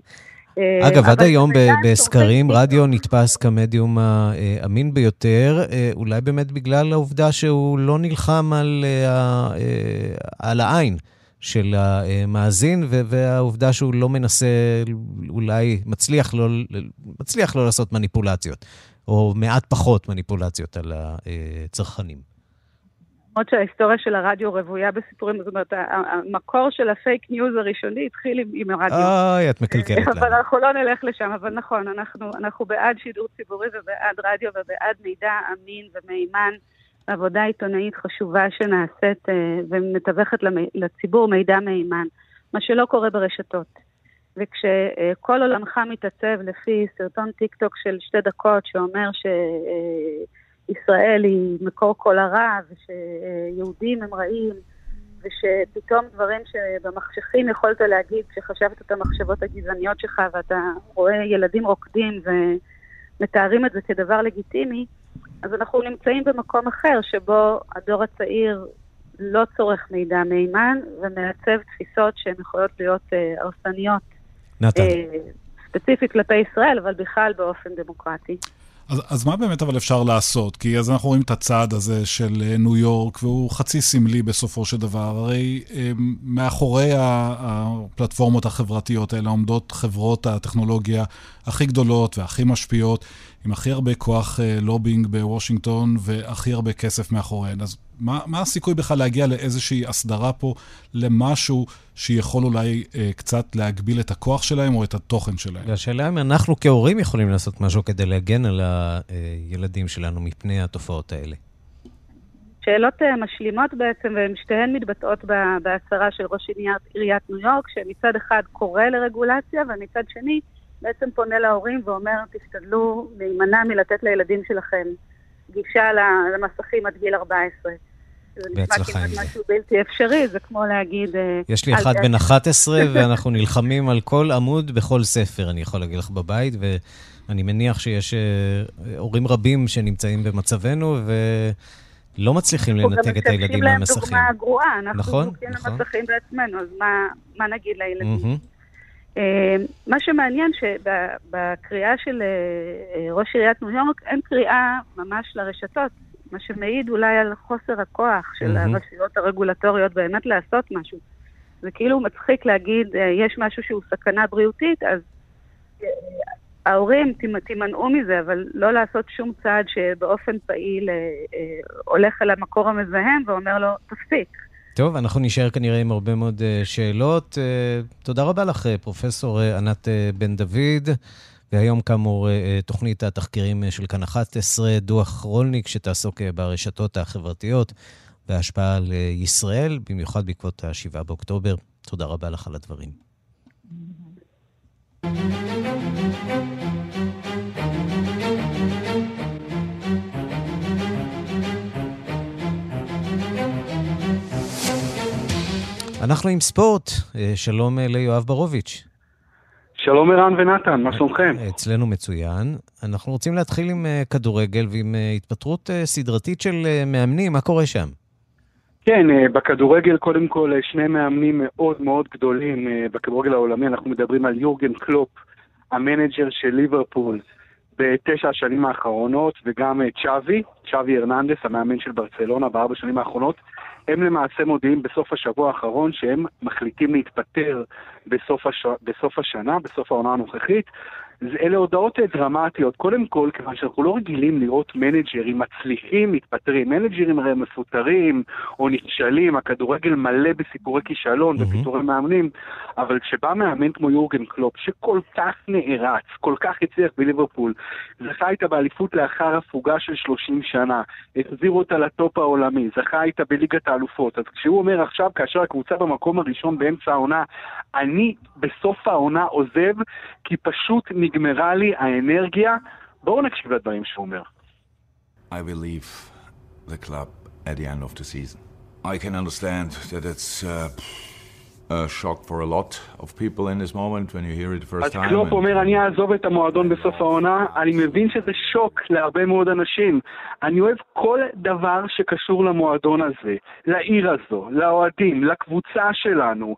אה, אגב, עד היום בסקרים רדיו נתפס כמדיום האמין ביותר, אה, אולי באמת בגלל העובדה שהוא לא נלחם על, אה, על העין של המאזין, והעובדה שהוא לא מנסה, אולי מצליח לא, מצליח לא לעשות מניפולציות, או מעט פחות מניפולציות על הצרכנים. למרות שההיסטוריה של הרדיו רוויה בסיפורים, זאת אומרת, המקור של הפייק ניוז הראשוני התחיל עם, הרדיו. אוי, את מקלקלת לנו. אבל אנחנו לא נלך לשם, אבל נכון, אנחנו, אנחנו בעד שידור ציבורי ובעד רדיו ובעד מידע אמין ומהימן. עבודה עיתונאית חשובה שנעשית אה, ומתווכת לציבור מידע מהימן, מה שלא קורה ברשתות. וכשכל עולמך מתעצב לפי סרטון טיק טוק של שתי דקות שאומר ש... אה, ישראל היא מקור כל הרע, ושיהודים הם רעים, ושפתאום דברים שבמחשכים יכולת להגיד, כשחשבת את המחשבות הגזעניות שלך ואתה רואה ילדים רוקדים ומתארים את זה כדבר לגיטימי, אז אנחנו נמצאים במקום אחר שבו הדור הצעיר לא צורך מידע מהימן ומעצב תפיסות שהן יכולות להיות אה, הרסניות. נתן. אה, ספציפית כלפי ישראל, אבל בכלל באופן דמוקרטי. אז, אז מה באמת אבל אפשר לעשות? כי אז אנחנו רואים את הצעד הזה של אה, ניו יורק, והוא חצי סמלי בסופו של דבר. הרי אה, מאחורי הפלטפורמות החברתיות האלה עומדות חברות הטכנולוגיה הכי גדולות והכי משפיעות, עם הכי הרבה כוח אה, לובינג בוושינגטון והכי הרבה כסף מאחוריהן. אז מה, מה הסיכוי בכלל להגיע לאיזושהי הסדרה פה, למשהו שיכול אולי אה, קצת להגביל את הכוח שלהם או את התוכן שלהם? והשאלה אם אנחנו כהורים יכולים לעשות משהו כדי להגן על הילדים שלנו מפני התופעות האלה. שאלות uh, משלימות בעצם, והן שתיהן מתבטאות בהצהרה של ראש עיריית ניו יורק, שמצד אחד קורא לרגולציה, ומצד שני בעצם פונה להורים ואומר, תשתדלו להימנע מלתת לילדים שלכם גישה למסכים עד גיל 14. זה נשמע כמעט משהו בלתי אפשרי, זה כמו להגיד... אה, יש לי אחד בן 11, ואנחנו נלחמים על כל עמוד בכל ספר, אני יכול להגיד לך בבית, ואני מניח שיש אה, הורים רבים שנמצאים במצבנו, ולא מצליחים לנתק את הילדים מהמסכים. אנחנו גם משתפים להם דוגמה גרועה, אנחנו נכון, נכון. למסכים בעצמנו, אז מה, מה נגיד לילדים? Mm-hmm. מה שמעניין שבקריאה של ראש עיריית ניו יורק אין קריאה ממש לרשתות, מה שמעיד אולי על חוסר הכוח של. הרשויות הרגולטוריות באמת לעשות משהו. זה כאילו מצחיק להגיד, אה, יש משהו שהוא סכנה בריאותית, אז אה, ההורים תימ- תימנעו מזה, אבל לא לעשות שום צעד שבאופן פעיל אה, אה, הולך אל המקור המזהם ואומר לו, תפסיק. טוב, אנחנו נשאר כנראה עם הרבה מאוד uh, שאלות. Uh, תודה רבה לך, פרופסור uh, ענת בן דוד. והיום, כאמור, תוכנית התחקירים של כאן 11, דוח רולניק, שתעסוק ברשתות החברתיות וההשפעה על ישראל, במיוחד בעקבות ה-7 באוקטובר. תודה רבה לך על הדברים. אנחנו עם ספורט. אה, שלום אה, ליואב בורוביץ'. שלום ערן ונתן, מה שלומכם? אצלנו מצוין. אנחנו רוצים להתחיל עם אה, כדורגל ועם אה, התפטרות אה, סדרתית של אה, מאמנים, מה קורה שם? כן, אה, בכדורגל קודם כל אה, שני מאמנים מאוד מאוד גדולים אה, בכדורגל העולמי, אנחנו מדברים על יורגן קלופ, המנג'ר של ליברפול בתשע השנים האחרונות, וגם אה, צ'אבי, צ'אבי הרננדס, המאמן של ברצלונה בארבע השנים האחרונות. הם למעשה מודיעים בסוף השבוע האחרון שהם מחליטים להתפטר בסוף, הש... בסוף השנה, בסוף העונה הנוכחית. אלה הודעות אה, דרמטיות. קודם כל, כיוון שאנחנו לא רגילים לראות מנג'רים מצליחים מתפטרים. מנג'רים הרי מפוטרים או נכשלים, הכדורגל מלא בסיפורי כישלון ופיטורי מאמנים, אבל כשבא מאמן כמו יורגן קלופ, שכל כך נערץ, כל כך הצליח בליברפול, זכה איתה באליפות לאחר הפוגה של 30 שנה, החזיר אותה לטופ העולמי, זכה איתה בליגת האלופות. אז כשהוא אומר עכשיו, כאשר הקבוצה במקום הראשון באמצע העונה, אני בסוף העונה עוזב, כי פשוט נגמרה לי האנרגיה, בואו נקשיב לדברים שהוא אומר. I will leave the club at the end of the season. I can understand that it's uh, a shock for a lot of people in this moment when you hear it the first אז time. קלופ and- אומר, אני אעזוב את המועדון בסוף העונה, אני מבין שזה שוק להרבה מאוד אנשים. אני אוהב כל דבר שקשור למועדון הזה, לעיר הזו, לאוהדים, לקבוצה שלנו,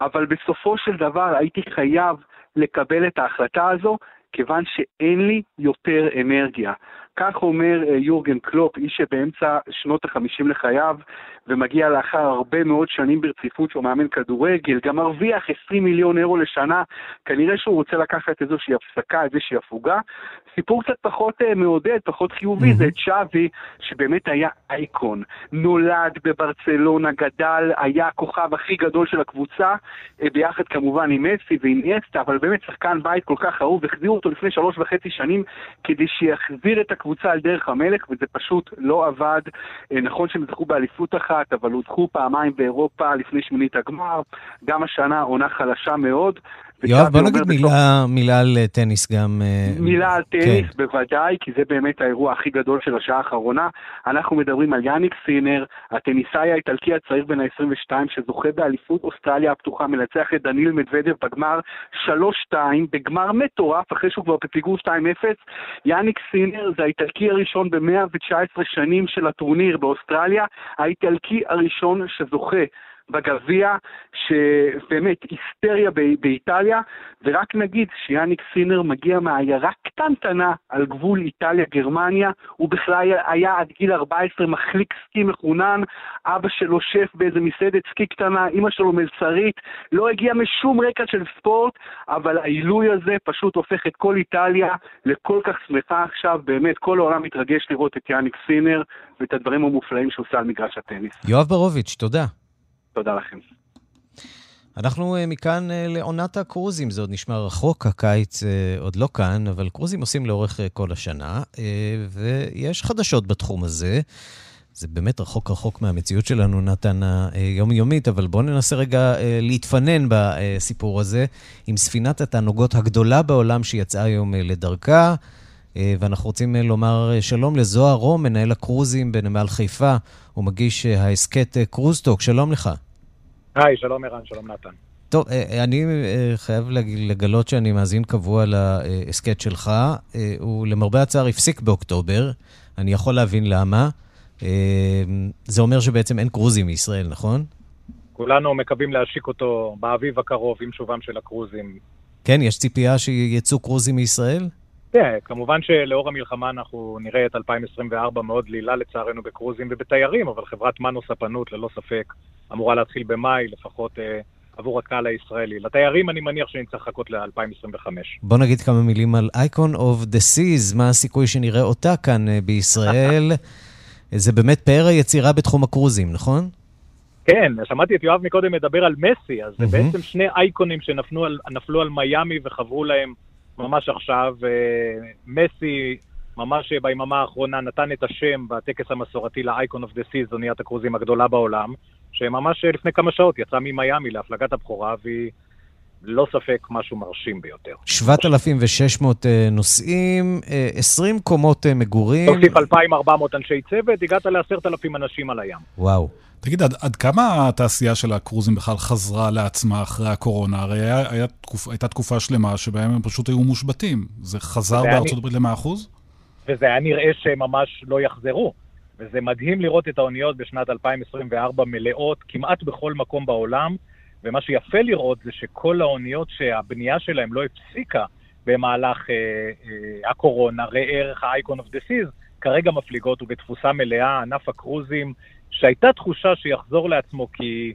אבל בסופו של דבר הייתי חייב לקבל את ההחלטה הזו, כיוון שאין לי יותר אנרגיה. כך אומר אה, יורגן קלופ, איש שבאמצע שנות החמישים לחייו, ומגיע לאחר הרבה מאוד שנים ברציפות שהוא מאמן כדורגל, גם מרוויח 20 מיליון אירו לשנה, כנראה שהוא רוצה לקחת איזושהי הפסקה, איזושהי הפוגה. סיפור קצת פחות אה, מעודד, פחות חיובי, זה צ'אבי, שבאמת היה אייקון. נולד בברצלונה, גדל, היה הכוכב הכי גדול של הקבוצה, אה, ביחד כמובן עם מסי ועם אסטה, אבל באמת שחקן בית כל כך אהוב, החזירו אותו לפני שלוש וחצי שנים כדי שיחזיר את הקבוצה על דרך המלך, וזה פשוט לא עבד. אה, נכון שהם זכו באליפות אחת, אבל הודחו פעמיים באירופה לפני שמינית הגמר, גם השנה עונה חלשה מאוד, יואב, בוא נגיד מילה, מילה על טניס גם. מילה על טניס, כן. בוודאי, כי זה באמת האירוע הכי גדול של השעה האחרונה. אנחנו מדברים על יאניק סינר, הטניסאי האיטלקי הצעיר בן ה-22, שזוכה באליפות אוסטרליה הפתוחה, מנצח את דניל מדוודב בגמר 3-2, בגמר מטורף, אחרי שהוא כבר בפיגור 2-0. יאניק סינר זה האיטלקי הראשון ב-119 שנים של הטורניר באוסטרליה, האיטלקי הראשון שזוכה בגביע, שבאמת היסטריה באיטליה, ורק נגיד שיאניק סינר מגיע מעיירה קטנטנה על גבול איטליה-גרמניה, הוא בכלל היה עד גיל 14 מחליק סקי מחונן, אבא שלו שף באיזה מסעדת סקי קטנה, אימא שלו מלצרית, לא הגיע משום רקע של ספורט, אבל העילוי הזה פשוט הופך את כל איטליה לכל כך שמחה עכשיו, באמת כל העולם מתרגש לראות את יאניק סינר ואת הדברים המופלאים שהוא עושה על מגרש הטניס. יואב ברוביץ', תודה. תודה לכם. אנחנו אה, מכאן אה, לעונת הקרוזים, זה עוד נשמע רחוק, הקיץ אה, עוד לא כאן, אבל קרוזים עושים לאורך כל השנה, ויש חדשות בתחום הזה. זה באמת רחוק רחוק מהמציאות שלנו, נתן, היומיומית, אבל בואו ננסה רגע להתפנן בסיפור הזה עם ספינת התענוגות הגדולה בעולם שיצאה היום לדרכה. ואנחנו רוצים לומר שלום לזוהר רום, מנהל הקרוזים בנמל חיפה, הוא מגיש ההסכת קרוזטוק, שלום לך. היי, שלום ערן, שלום נתן. טוב, אה, אני אה, חייב לגלות שאני מאזין קבוע להסכת שלך. אה, הוא למרבה הצער הפסיק באוקטובר, אני יכול להבין למה. זה אומר שבעצם אין קרוזים מישראל, נכון? כולנו מקווים להשיק אותו באביב הקרוב עם שובם של הקרוזים. כן, יש ציפייה שיצאו קרוזים מישראל? כן, כמובן שלאור המלחמה אנחנו נראה את 2024 מאוד דלילה לצערנו בקרוזים ובתיירים, אבל חברת מנו ספנות ללא ספק אמורה להתחיל במאי, לפחות אה, עבור הקהל הישראלי. לתיירים אני מניח שנצטרך לחכות ל-2025. בוא נגיד כמה מילים על Icon of the Seas, מה הסיכוי שנראה אותה כאן אה, בישראל? זה באמת פאר היצירה בתחום הקרוזים, נכון? כן, שמעתי את יואב מקודם מדבר על מסי, אז זה בעצם שני אייקונים שנפלו על, על מיאמי וחברו להם ממש עכשיו. אה, מסי ממש ביממה האחרונה נתן את השם בטקס המסורתי ל-Icon of the Seas, אוניית הקרוזים הגדולה בעולם, שממש לפני כמה שעות יצאה ממיאמי להפלגת הבכורה, והיא לא ספק משהו מרשים ביותר. 7,600 אה, נוסעים, 20 אה, קומות מגורים. תוסיף 2,400 אנשי צוות, הגעת ל-10,000 אנשים על הים. וואו. תגיד, עד, עד כמה התעשייה של הקרוזים בכלל חזרה לעצמה אחרי הקורונה? הרי היה, היה תקופ, הייתה תקופה שלמה שבהם הם פשוט היו מושבתים. זה חזר בארצות הברית ל-100%? וזה היה נראה שהם ממש לא יחזרו. וזה מדהים לראות את האוניות בשנת 2024 מלאות כמעט בכל מקום בעולם, ומה שיפה לראות זה שכל האוניות שהבנייה שלהן לא הפסיקה במהלך אה, אה, הקורונה, ראה ערך ה-Icon of the Seas, כרגע מפליגות ובתפוסה מלאה, ענף הקרוזים שהייתה תחושה שיחזור לעצמו כי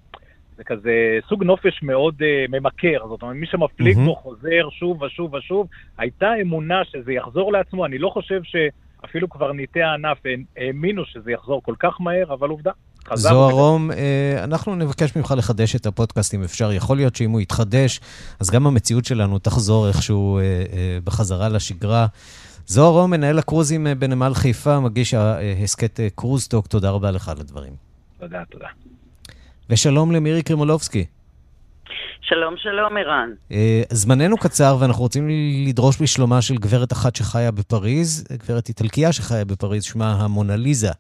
זה כזה סוג נופש מאוד uh, ממכר, זאת אומרת, מי שמפליג mm-hmm. בו חוזר שוב ושוב ושוב, הייתה אמונה שזה יחזור לעצמו, אני לא חושב שאפילו קברניטי הענף האמינו שזה יחזור כל כך מהר, אבל עובדה. זוהר רום, אה, אנחנו נבקש ממך לחדש את הפודקאסט אם אפשר. יכול להיות שאם הוא יתחדש, אז גם המציאות שלנו תחזור איכשהו אה, בחזרה לשגרה. זוהר רום, מנהל הקרוזים אה, בנמל חיפה, מגיש ההסכת אה, קרוזטוק, תודה רבה לך על הדברים. תודה, תודה. ושלום למירי קרימולובסקי. שלום, שלום, ערן. אה, זמננו קצר, ואנחנו רוצים לדרוש בשלומה של גברת אחת שחיה בפריז, גברת איטלקיה שחיה בפריז, שמה המונליזה.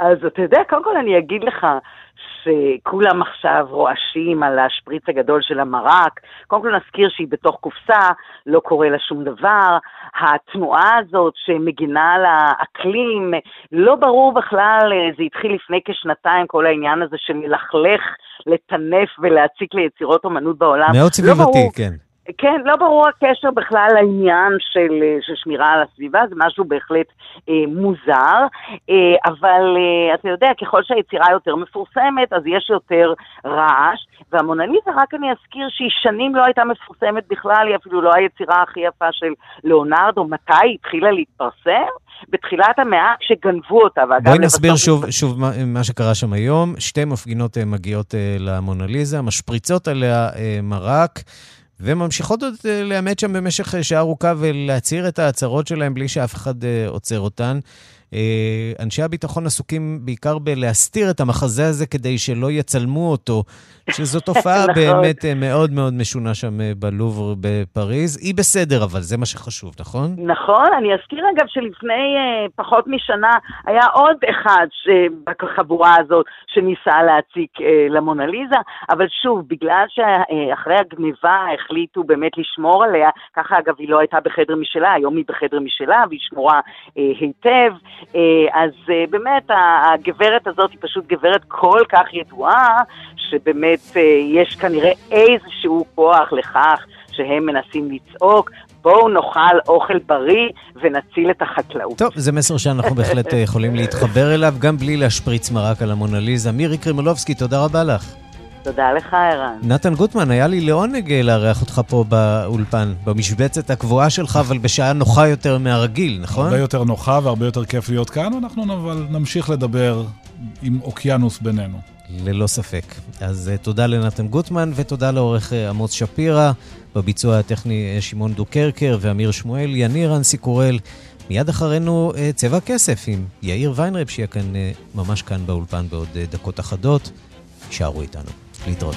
אז אתה יודע, קודם כל אני אגיד לך שכולם עכשיו רועשים על השפריץ הגדול של המרק. קודם כל נזכיר שהיא בתוך קופסה, לא קורה לה שום דבר. התנועה הזאת שמגינה על האקלים, לא ברור בכלל, זה התחיל לפני כשנתיים, כל העניין הזה של ללכלך, לטנף ולהציק ליצירות אומנות בעולם. מאוד סביבתי, לא כן. כן, לא ברור הקשר בכלל לעניין של, אה, של שמירה על הסביבה, זה משהו בהחלט אה, מוזר, אה, אבל אה, אתה יודע, ככל שהיצירה יותר מפורסמת, אז יש יותר רעש, והמונליזה, רק אני אזכיר שהיא שנים לא הייתה מפורסמת בכלל, היא אפילו לא היצירה הכי יפה של ליאונרדו, מתי היא התחילה להתפרסם? בתחילת המאה כשגנבו אותה. בואי נסביר שוב, שוב מה, מה שקרה שם היום. שתי מפגינות אה, מגיעות אה, למונליזה, משפריצות עליה מרק. וממשיכות עוד אה, לאמת שם במשך אה, שעה ארוכה ולהצהיר את ההצהרות שלהם בלי שאף אחד אה, עוצר אותן. אה, אנשי הביטחון עסוקים בעיקר בלהסתיר את המחזה הזה כדי שלא יצלמו אותו, שזו תופעה נכון. באמת אה, מאוד מאוד משונה שם אה, בלובר בפריז. היא בסדר, אבל זה מה שחשוב, נכון? נכון, אני אזכיר אגב שלפני אה, פחות משנה היה עוד אחד בחבורה הזאת שניסה להציק אה, למונליזה, אבל שוב, בגלל שאחרי הגניבה החליטו באמת לשמור עליה, ככה אגב היא לא הייתה בחדר משלה, היום היא בחדר משלה והיא שמורה אה, היטב, אז אה, באמת הגברת הזאת היא פשוט גברת כל כך ידועה, שבאמת אה, יש כנראה איזשהו כוח לכך שהם מנסים לצעוק, בואו נאכל אוכל בריא ונציל את החקלאות. טוב, זה מסר שאנחנו בהחלט אה, יכולים להתחבר אליו, גם בלי להשפריץ מרק על המונליזה. מירי קרימולובסקי, תודה רבה לך. תודה לך, ערן. נתן גוטמן, היה לי לעונג אה, לארח אותך פה באולפן, במשבצת הקבועה שלך, אבל בשעה נוחה יותר מהרגיל, נכון? הרבה יותר נוחה והרבה יותר כיף להיות כאן, אנחנו אבל נמשיך לדבר עם אוקיינוס בינינו. ללא ספק. אז uh, תודה לנתן גוטמן ותודה לעורך uh, עמוס שפירא, בביצוע הטכני uh, שמעון דוקרקר ואמיר שמואל, יניר אנסי קורל. מיד אחרינו uh, צבע כסף עם יאיר ויינרב, שיהיה כאן uh, ממש כאן באולפן בעוד uh, דקות אחדות. יישארו איתנו. להתראות.